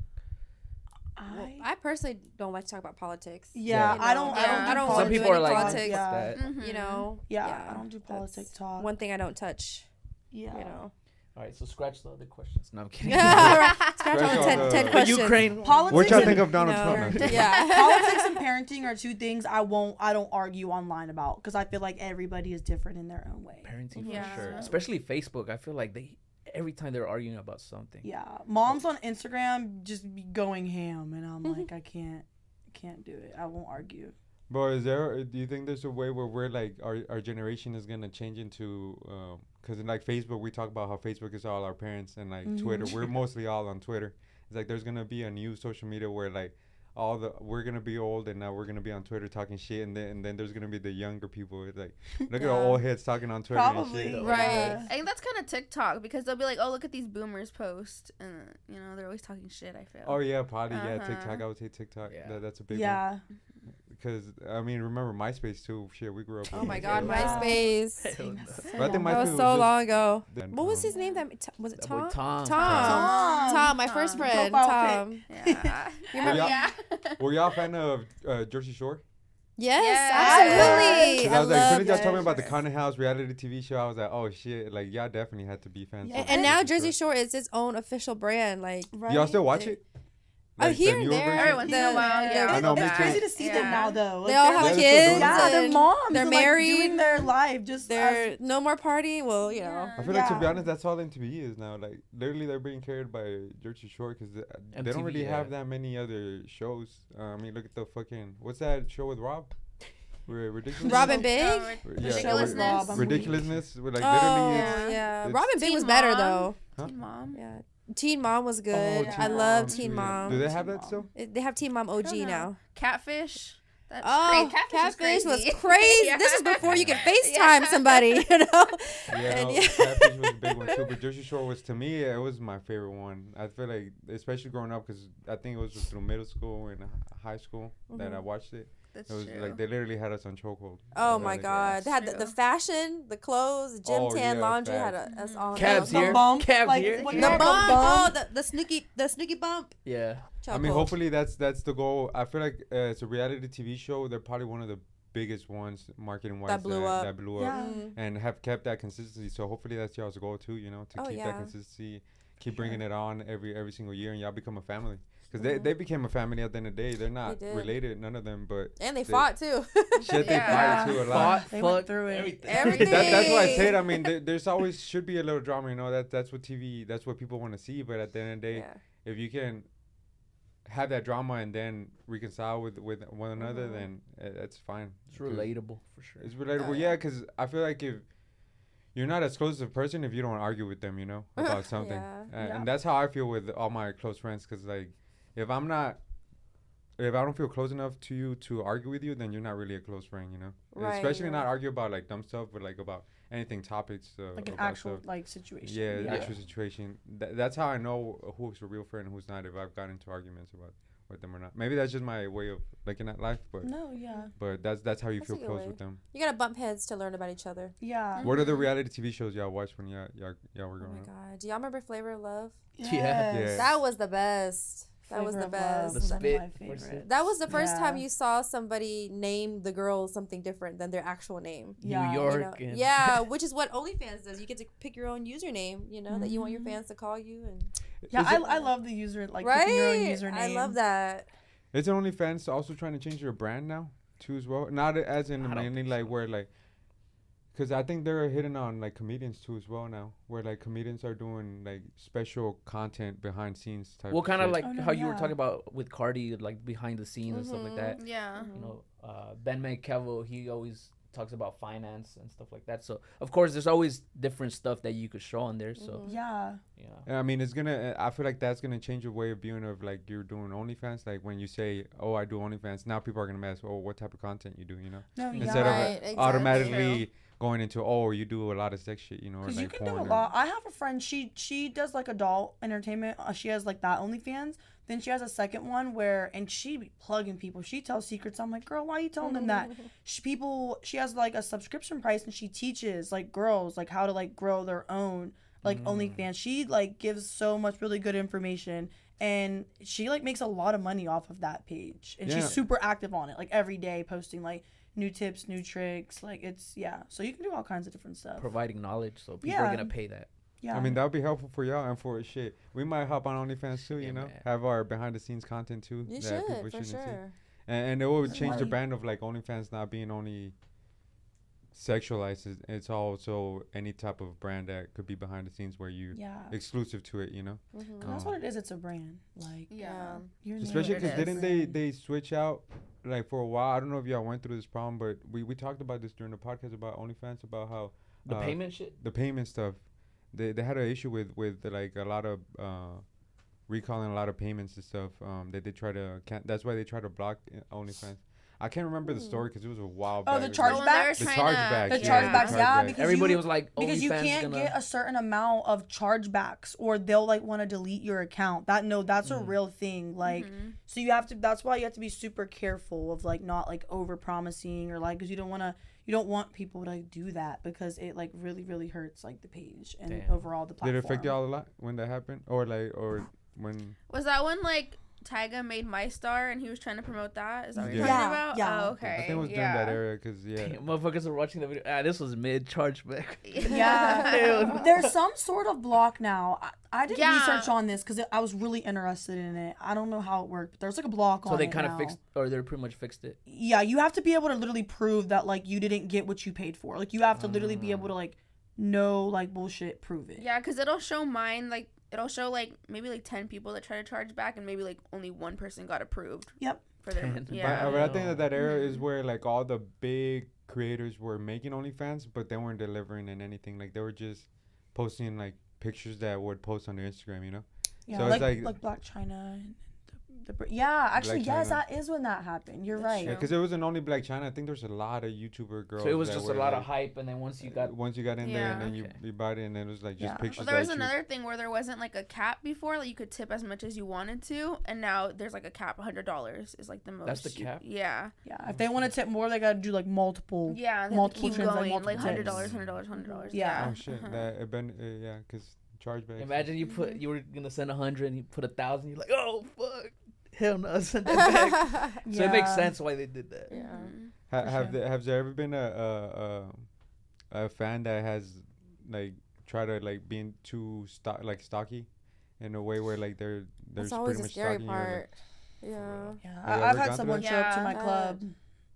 Well, I, I personally don't like to talk about politics. yeah, You I don't. yeah. I don't. I do don't some wanna do people are any like politics. Yeah. that. Mhm. You know. Yeah, I don't do that's politic talk. One thing I don't touch. yeah. You know. All right, so scratch the other questions. No, I'm kidding. Scratch Scratch all all 10, the- 10 The questions. Ukraine. Politics. What y'all and- think of Donald No. Trump? now? Yeah. politics and parenting are two things I won't. I don't argue online about because I feel like everybody is different in their own way. Parenting for Yeah. sure, especially Facebook. I feel like they every time they're arguing about something. Yeah, moms on Instagram just be going ham, and I'm mm-hmm. like, I can't, I can't do it. I won't argue. But is there? Do you think there's a way where we're like our our generation is gonna change into? Um, because in like Facebook, we talk about how Facebook is all our parents, and like mm-hmm. Twitter, we're mostly all on Twitter. It's like there's gonna be a new social media where like all the we're gonna be old, and now we're gonna be on Twitter talking shit, and then and then there's gonna be the younger people. It's like look at all Yeah. old heads talking on Twitter and Probably shit. Right. yeah. I think that's kind of TikTok because they'll be like, "Oh, look at these boomers post," and you know they're always talking shit. I feel. Oh yeah, probably yeah. Uh-huh. TikTok, I would say TikTok. Yeah. That, that's a big one. Yeah, Because I mean, remember MySpace too? Shit, we grew up. Oh my God, MySpace. But I think That MySpace was was so just- long ago. then, What was um, his name? That was it That Tom? Tom. Tom. Tom. Tom, my first friend. Tom. Yeah. You remember? y'all- yeah. Were y'all a fan of uh, Jersey Shore? Yes, Yes. absolutely. Because I I was like, as soon as y'all it. told me about the Yes. Content House reality TV show, I was like, oh shit, like y'all definitely had to be fans. Yeah. of And now Jersey Jersey Shore is its own official brand. Like, right. Y'all still watch They- it? Oh, Like, the here and there. version? Every once in a while, yeah. I I'll know, It's crazy to see Yeah. them now, though. They all have they're kids. Yeah, their and moms. They're are, like, married. doing their life just. They're as- no more party. Well, you know. Yeah. I feel like to be honest, that's all MTV is now. Like literally, they're being carried by Jersey Shore because they, they don't MTV, really have that many other shows. Uh, I mean, look at the fucking what's that show with Rob? Ri- Ridiculous. Rob & Big. Oh, Yeah, ridiculousness. Rob, I'm weak. Ridiculousness. With like oh, literally, it's, it's- yeah. it's- Rob & Big Teen was better though. Huh? Teen Mom. Yeah. Teen Mom was oh, good. Teen I Mom. love Yeah. Teen Mom. Do they have that still? It- they have Teen Mom OG now. Catfish. That's Oh, crazy. catfish, was crazy. crazy. Yeah. This is before you could FaceTime Yeah. somebody, you know. Yeah, And yeah. Catfish was a big one too. But Jersey Shore was to me, it was my favorite one. I feel like, especially growing up, because I think it was through middle school and high school that mm-hmm. I watched it. That's It was true. like they literally had us on chokehold. Oh my like, God! They had the, the fashion, the clothes, the gym Oh, tan, yeah, laundry had a, us all. Cabs the, here. bump, Cabs like, here. The you bump. call Oh, the the Snooki the Snooki bump. Yeah. I mean, hopefully that's that's the goal. I feel like uh, it's a reality TV show. They're probably one of the biggest ones marketing wise That blew up. That blew up Yeah. Mm. and have kept that consistency. So hopefully that's y'all's goal too. You know, to Oh, keep yeah. that consistency, keep bringing it on every every single year, and y'all become a family. Because they, they became a family at the end of the day. They're not did. related, none of them, but And they They- fought too. shit, they Yeah. fight too a lot. Fought, They went fucked, through it. everything. Everything. that, that's why I said. I mean, there, there's always should be a little drama. You know that that's what TV. That's what people want to see. But at the end of the day, yeah. if you can have that drama and then reconcile with with one another, Mhm. then uh, that's fine. It's 'Cause relatable for sure. It's relatable, Oh, yeah. yeah. Because I feel like if you're not as close as a person if you don't argue with them, you know, about something, Yeah. Uh, Yeah. and that's how I feel with all my close friends. Because like, if I'm not. If I don't feel close enough to you to argue with you, then you're not really a close friend, you know. Right, Especially yeah. not argue about like dumb stuff, but like about anything topics. Uh, like an actual stuff. like situation. Yeah, Yeah. actual situation. Th- that's how I know who's a real friend and who's not. If I've gotten into arguments about with them or not. Maybe that's just my way of looking at life, but No, yeah, but that's that's how you That's feel close way. with them. You gotta bump heads to learn about each other. yeah. What are the reality TV shows y'all watched when y'all y'all, y'all were Oh my up? god! Do y'all remember Flavor of Love? Yeah. Yes. That was the best. That was the best. The was spit my favorite. That was the first time you saw somebody name the girl something different than their actual name. Yeah. New you York. know? and Yeah, which is what OnlyFans does. You get to pick your own username, you know, that you want your Mhm. fans to call you and Yeah, Is I, it- I love the user like right. picking your own username. I love that. Isn't OnlyFans also trying to change their brand now too as well? Not as in I don't mainly think like so. where like, because I think they're hitting on like comedians too as well now, where like comedians are doing like special content behind scenes type. Well, kind of like Oh, no, how you were talking about with Cardi, like behind the scenes and stuff like that. Yeah. You know, uh, Ben McKevil, he always talks about finance and stuff like that. So of course, there's always different stuff that you could show on there. So Mhm. Yeah. yeah, I mean, it's gonna. I feel like that's gonna change your way of viewing of like you're doing OnlyFans. Like when you say, "Oh, I do OnlyFans," now people are gonna ask, "Oh, what type of content you do?" You know, No, yeah. instead Right, of uh, exactly. automatically going into oh you do a lot of sex shit, you know, Because like you can do porn a or- lot. I have a friend. She she does like adult entertainment. Uh, she has like that OnlyFans. Then she has a second one where, and she be plugging people. She tells secrets. I'm like, girl, why are you telling them that? She, people, she has like a subscription price, and she teaches like girls like how to like grow their own like OnlyFans. She like gives so much really good information, and she like makes a lot of money off of that page. And Yeah. she's super active on it, like every day posting like new tips, new tricks. Like it's yeah. So you can do all kinds of different stuff. Providing knowledge, so people Yeah. are gonna pay that. Yeah. I mean that would be helpful for y'all and for shit. We might hop on OnlyFans too, you Yeah, know, man. have our behind the scenes content too. You that people should for shouldn't see. sure. And, and it will That's change the brand of like OnlyFans not being only sexualized. It's- It's also any type of brand that could be behind the scenes where you yeah. exclusive to it, you know. Mhm. That's Oh. what it is. It's a brand. Like Yeah. your Especially because didn't they they switch out like for a while? I don't know if y'all went through this problem, but we we talked about this during the podcast about OnlyFans about how The uh, payment shit. the payment stuff. They they had an issue with with like a lot of uh recalling a lot of payments and stuff. Um, that they try to can that's why they try to block uh, OnlyFans. I can't remember the story because it was a while. back. Oh, the It was charge like- when they were back? The trying chargeback, to- The yeah, chargebacks, the yeah, because Everybody you- was like, because you can't gonna. get a certain amount of chargebacks or they'll like want to delete your account. That no, that's a Mhm. real thing. Like Mhm. so you have to that's why you have to be super careful of like not like over promising or like cuz you don't want to you don't want people to like, do that because it like really really hurts like the page and Damn. overall the platform. Did it affect y'all a lot when that happened, or like, or when? Was that when like Tyga made Myystar and he was trying to promote that? Is that what you're Yeah. talking about? Yeah, Oh, okay. I think it was during yeah. that era because yeah. Damn, motherfuckers are watching the video. Ah, this was mid chargeback. Yeah. There's some sort of block now. I, I did Yeah. research on this because I was really interested in it. I don't know how it worked, but there's like a block on it. so they kind of fixed, or they pretty much fixed it. Yeah, you have to be able to literally prove that like you didn't get what you paid for. Like you have to literally be able to like no like bullshit prove it. Yeah, because it'll show mine like it'll show like maybe like ten people that try to charge back and maybe like only one person got approved. Yep. For their 10. Yeah. uh, but I think that that era is Mhm. where like all the big creators were making OnlyFans, but they weren't delivering in anything. Like they were just posting like pictures that would post on their Instagram, you know. Yeah, So it's like, like- like Blac Chyna and the, the Br- yeah, actually Blac yes, Chyna. that is when that happened. You're That's right. true. Because it wasn't only Blac Chyna. I think there's a lot of YouTuber girls. So it was just a lot of hype, and then once you got once you got in there and then you, Okay. you bought it and then it was like just Yeah. pictures Well, there was that you- another thing where there wasn't like a cap before, like you could tip as much as you wanted to, and now there's like a cap, hundred dollars is like the most. That's the you- cap? Yeah, Yeah, if they want to tip more, they gotta do like multiple. yeah. They Multiple keep trends, like going, like multiple hundred dollars hundred dollars, hundred dollars. Yeah. Oh shit! Uh-huh. That it been uh, yeah, because chargebacks. Imagine you put you were gonna send a hundred and you put a thousand. You're like, oh fuck, hell no, send that back. So it makes sense why they did that. Yeah. Mhm. Ha- have sure. there, has there ever been a, a a a fan that has like tried to like being too stock like stocky in a way where like they're they're That's always pretty much scary stalking you, like, part. Yeah. Yeah, I- I've gone had through someone show up to my I club.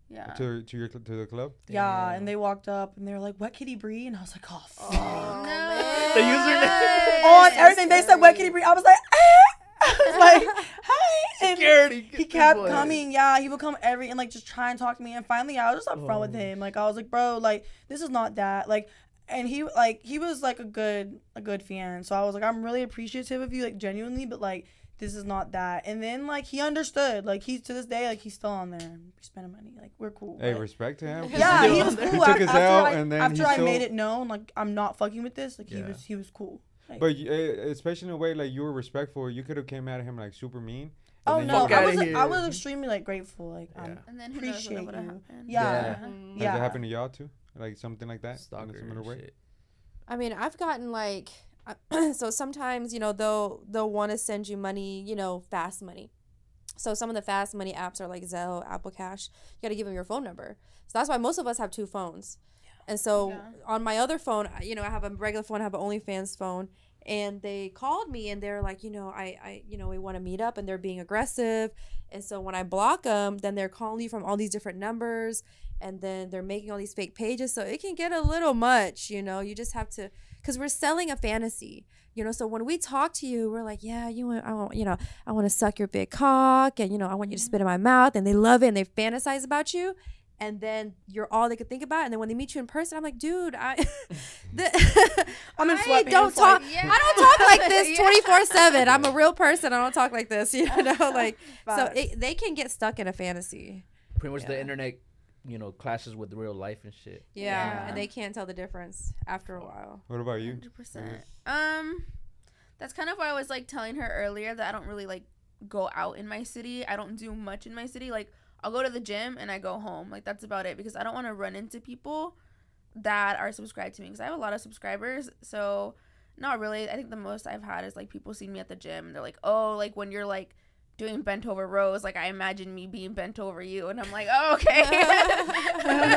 Yeah. to to your cl- to the club. Yeah, Damn. and they walked up and they were like, "Wet Kitty Bri," and I was like, "Oh, fuck." Oh, No. The username. on everything. They said Wet Kitty Bri. I was like, eh. I was like, hey. And Security. he kept boy. coming. Yeah, he would come every and like just try and talk to me. And finally, I was just upfront with Oh. him. Like I was like, bro, like this is not that. Like, and he like he was like a good a good fan. So I was like, I'm really appreciative of you, like genuinely, but like. This is not that, and then like he understood. Like he's to this day, like he's still on there. We spending money. Like we're cool. Hey, but- respect to him. yeah, he was cool. He took his after L I, and then after I still, made it known, like I'm not fucking with this. Like he was, he was cool. Like, But you- eh, especially in a way like you were respectful, you could have came at him like super mean. And oh no, I was, here. I was extremely like grateful. Like, um, Yeah. And then who knows Appreciate you. happened. Yeah. Yeah. Mhm. Has it happened to y'all too? Like something like that in a Stalker similar way. shit. I mean, I've gotten like, so sometimes you know they'll they'll want to send you money, you know, fast money. So some of the fast money apps are like Zelle, Apple Cash. You got to give them your phone number. So that's why most of us have two phones. And so Yeah. on my other phone, you know, I have a regular phone, I have an OnlyFans phone, and they called me and they're like, you know, I, I, you know, we want to meet up, and they're being aggressive. And so when I block them, then they're calling you from all these different numbers, and then they're making all these fake pages. So it can get a little much, you know. You just have to, because we're selling a fantasy, you know. So when we talk to you, we're like, yeah, you want, I want, you know, I want to suck your big cock, and you know, I want you to mm-hmm. spit in my mouth, and they love it, and they fantasize about you and then you're all they could think about. And then when they meet you in person, I'm like, dude, I, the, I'm in I sweatpants, don't like- talk. Yeah. I don't talk like this Yeah. 24 seven. I'm a real person. I don't talk like this. You know, like so it, they can get stuck in a fantasy. Pretty much the internet you know clashes with real life and shit. Yeah, Yeah. and they can't tell the difference after a while. What about you? Hundred percent. Um, that's kind of why I was like telling her earlier that I don't really like go out in my city. I don't do much in my city. Like I'll go to the gym and I go home. Like that's about it because I don't want to run into people that are subscribed to me because I have a lot of subscribers. So not really. I think the most I've had is like people see me at the gym. And they're like, oh, like when you're like doing bent over rows, like I imagine me being bent over you, and I'm like, oh, okay. Especially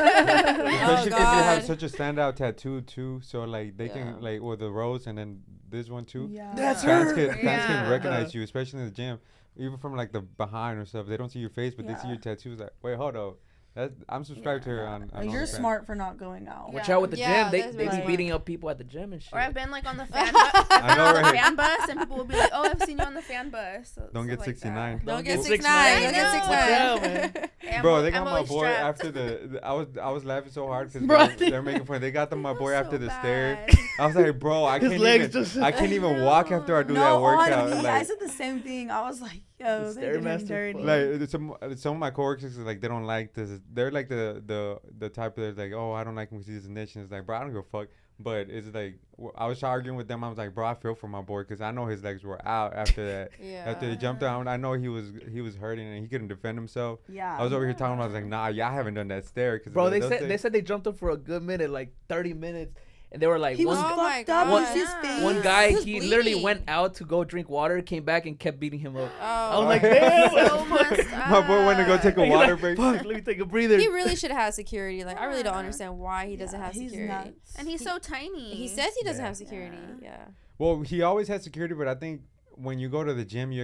oh, because you have such a standout tattoo too, so like they Yeah. can like or the rows and then this one too. Yeah. That's Fans her. can fans Yeah. can recognize you, especially in the gym, even from like the behind or stuff. They don't see your face, but they see Yeah. your tattoos. Like, wait, hold up, that I'm subscribed to her on. on you're OnlyFans. smart for not going out. Watch out with the Yeah, gym. They that's they be really beating up people at the gym and shit. Or I've been like on the fan, bu- I've been I know, on the fan bus, and people will be like, "Oh, I've seen you on the fan bus." So, Don't get like 69. that. Don't get get 6'9". nine. Don't get know. six Watch out, nine. man. Bro, they got I'm my boy strapped. after the, the- I was I was laughing so hard because they're, they're making fun. They got them my boy was after so the stair. I was like, bro, I His can't even I can't even walk after I do that workout. on me. I said the same thing. I was like, yo, they did him Stairmaster dirty. fuck. like some some of my coworkers like they don't like this. They're like the the the type that's like, oh, I don't like when we see this niche. And it's like, bro, I don't give a fuck. But it's like I was arguing with them. I was like, bro, I feel for my boy because I know his legs were out after that. Yeah. After they jumped down, I know he was he was hurting and he couldn't defend himself. yeah. I was over here talking about, I was like, nah, yeah, I haven't done that stair. Cause Bro, they those said they said they jumped him for a good minute, like thirty minutes, and they were like he was one Oh my fucked up. God. Look at his Yeah. face. one guy He was he literally went out to go drink water, came back and kept beating him up. Oh. I was oh. like, Oh, damn, So the fuck? messed My boy went to go take a He's water like, break. Fuck, let me take a breather. he really should have security. Like I really don't understand why he doesn't have security. nuts. And he's so tiny. He says he doesn't Yeah. have security. Yeah. Well, he always had security, but I think when you go to the gym, you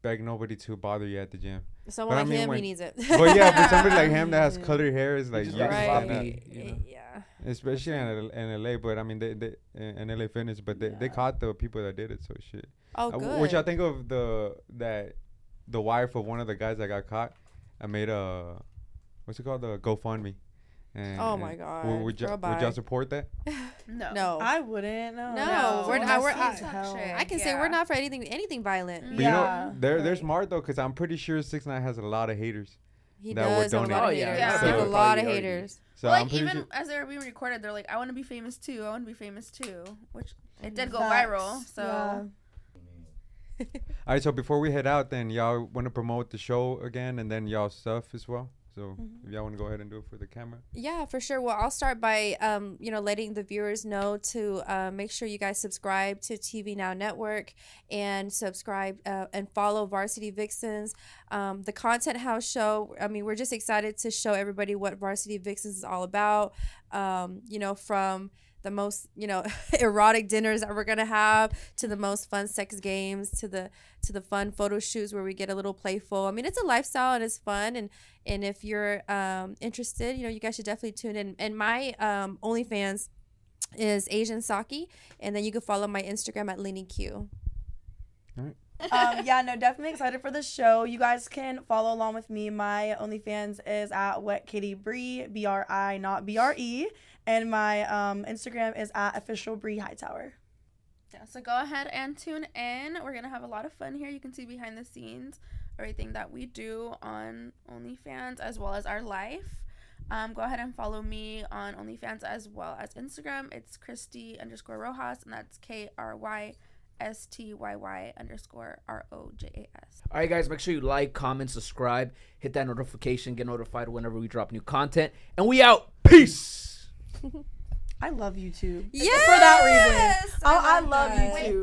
expect nobody to bother you at the gym. Someone But I like mean, him, when- he needs it. But yeah, for somebody like him that has colored hair, is like you got can sloppy. stand Right. you know. Yeah. especially in, in LA. But I mean, they, they in LA Fitness, but they, they caught the people that did it. So shit. Oh, Uh, good. Which I think of the that the wife of one of the guys that got caught. I made a what's it called the GoFundMe. And, Oh my God. Would, would, Girl, y'all, would y'all support that? no. no. I, I wouldn't. No. No, we're not- we're- That's I- hell. can say we're not for anything anything violent. But you know, they're they're smart though, cause I'm pretty sure Six Nine has a lot of haters. He That does have a lot of Oh, yeah. haters. Yeah. He a So- lot of haters. So Well, like even sure. as they were being recorded, they're like, "I want to be famous too. I want to be famous too," which it did go Facts. viral. So Yeah. All right, so before we head out, then y'all want to promote the show again, and then y'all stuff as well. So Mm-hmm. if y'all want to go ahead and do it for the camera. Yeah, for sure. Well, I'll start by um, you know, letting the viewers know to uh, make sure you guys subscribe to TV Now Network and subscribe uh, and follow Varsity Vixens, um, the Content House show. I mean, we're just excited to show everybody what Varsity Vixens is all about. Um, you know, from the most you know erotic dinners that we're gonna have to the most fun sex games to the to the fun photo shoots where we get a little playful. I mean it's a lifestyle and it's fun. And and if you're um, interested you know you guys should definitely tune in. And my um, onlyfans is asian saki. And then you can follow my instagram at leaning q. Um, yeah, no, definitely excited for the show. You guys can follow along with me. My OnlyFans is at Wet Kitty Bri, B R I, not B R E, and my um, Instagram is at official Bri Hightower. yeah, so go ahead and tune in. We're gonna have a lot of fun here. You can see behind the scenes everything that we do on OnlyFans as well as our life. Um, go ahead and follow me on OnlyFans as well as Instagram. It's Christy underscore Rojas, and that's K R Y S T Y Y underscore R O J A S. All right, guys, make sure you like, comment, subscribe, hit that notification, get notified whenever we drop new content, and we out. Peace. I love YouTube. yes For that reason. Oh, oh I, I love that. YouTube.